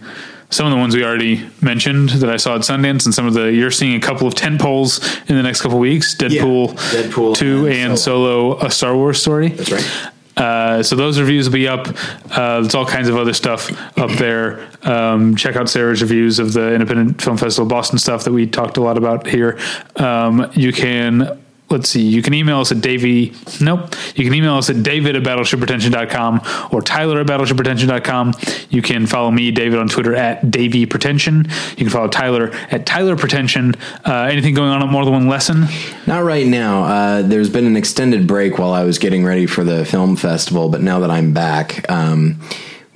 Speaker 2: some of the ones we already mentioned that I saw at Sundance, and some of the you're seeing a couple of tent poles in the next couple of weeks. Deadpool,
Speaker 1: Deadpool
Speaker 2: two,
Speaker 1: and
Speaker 2: and Solo, a Star Wars story.
Speaker 1: That's right.
Speaker 2: Uh, so those reviews will be up. Uh, there's all kinds of other stuff up there. Um, check out Sarah's reviews of the Independent Film Festival Boston stuff that we talked a lot about here. Um, you can. Let's see. You can email us at Davey. Nope. You can email us at David at battleshippretension.com or Tyler at battleshippretension.com. You can follow me, David, on Twitter at Davey Pretension. You can follow Tyler at Tyler Pretension. Uh, anything going on at More Than One Lesson?
Speaker 1: Not right now. Uh, there's been an extended break while I was getting ready for the film festival, but now that I'm back, um,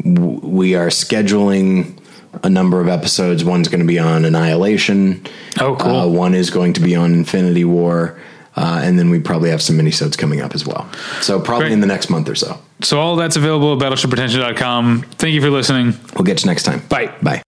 Speaker 1: w- we are scheduling a number of episodes. One's going to be on Annihilation.
Speaker 2: Oh, cool.
Speaker 1: Uh, one is going to be on Infinity War. Uh, and then we probably have some minisodes coming up as well. So probably
Speaker 2: Great.
Speaker 1: in the next month or so.
Speaker 2: So all that's available at battleshippretension.com. Thank you for listening.
Speaker 1: We'll get you next time.
Speaker 2: Bye.
Speaker 1: Bye.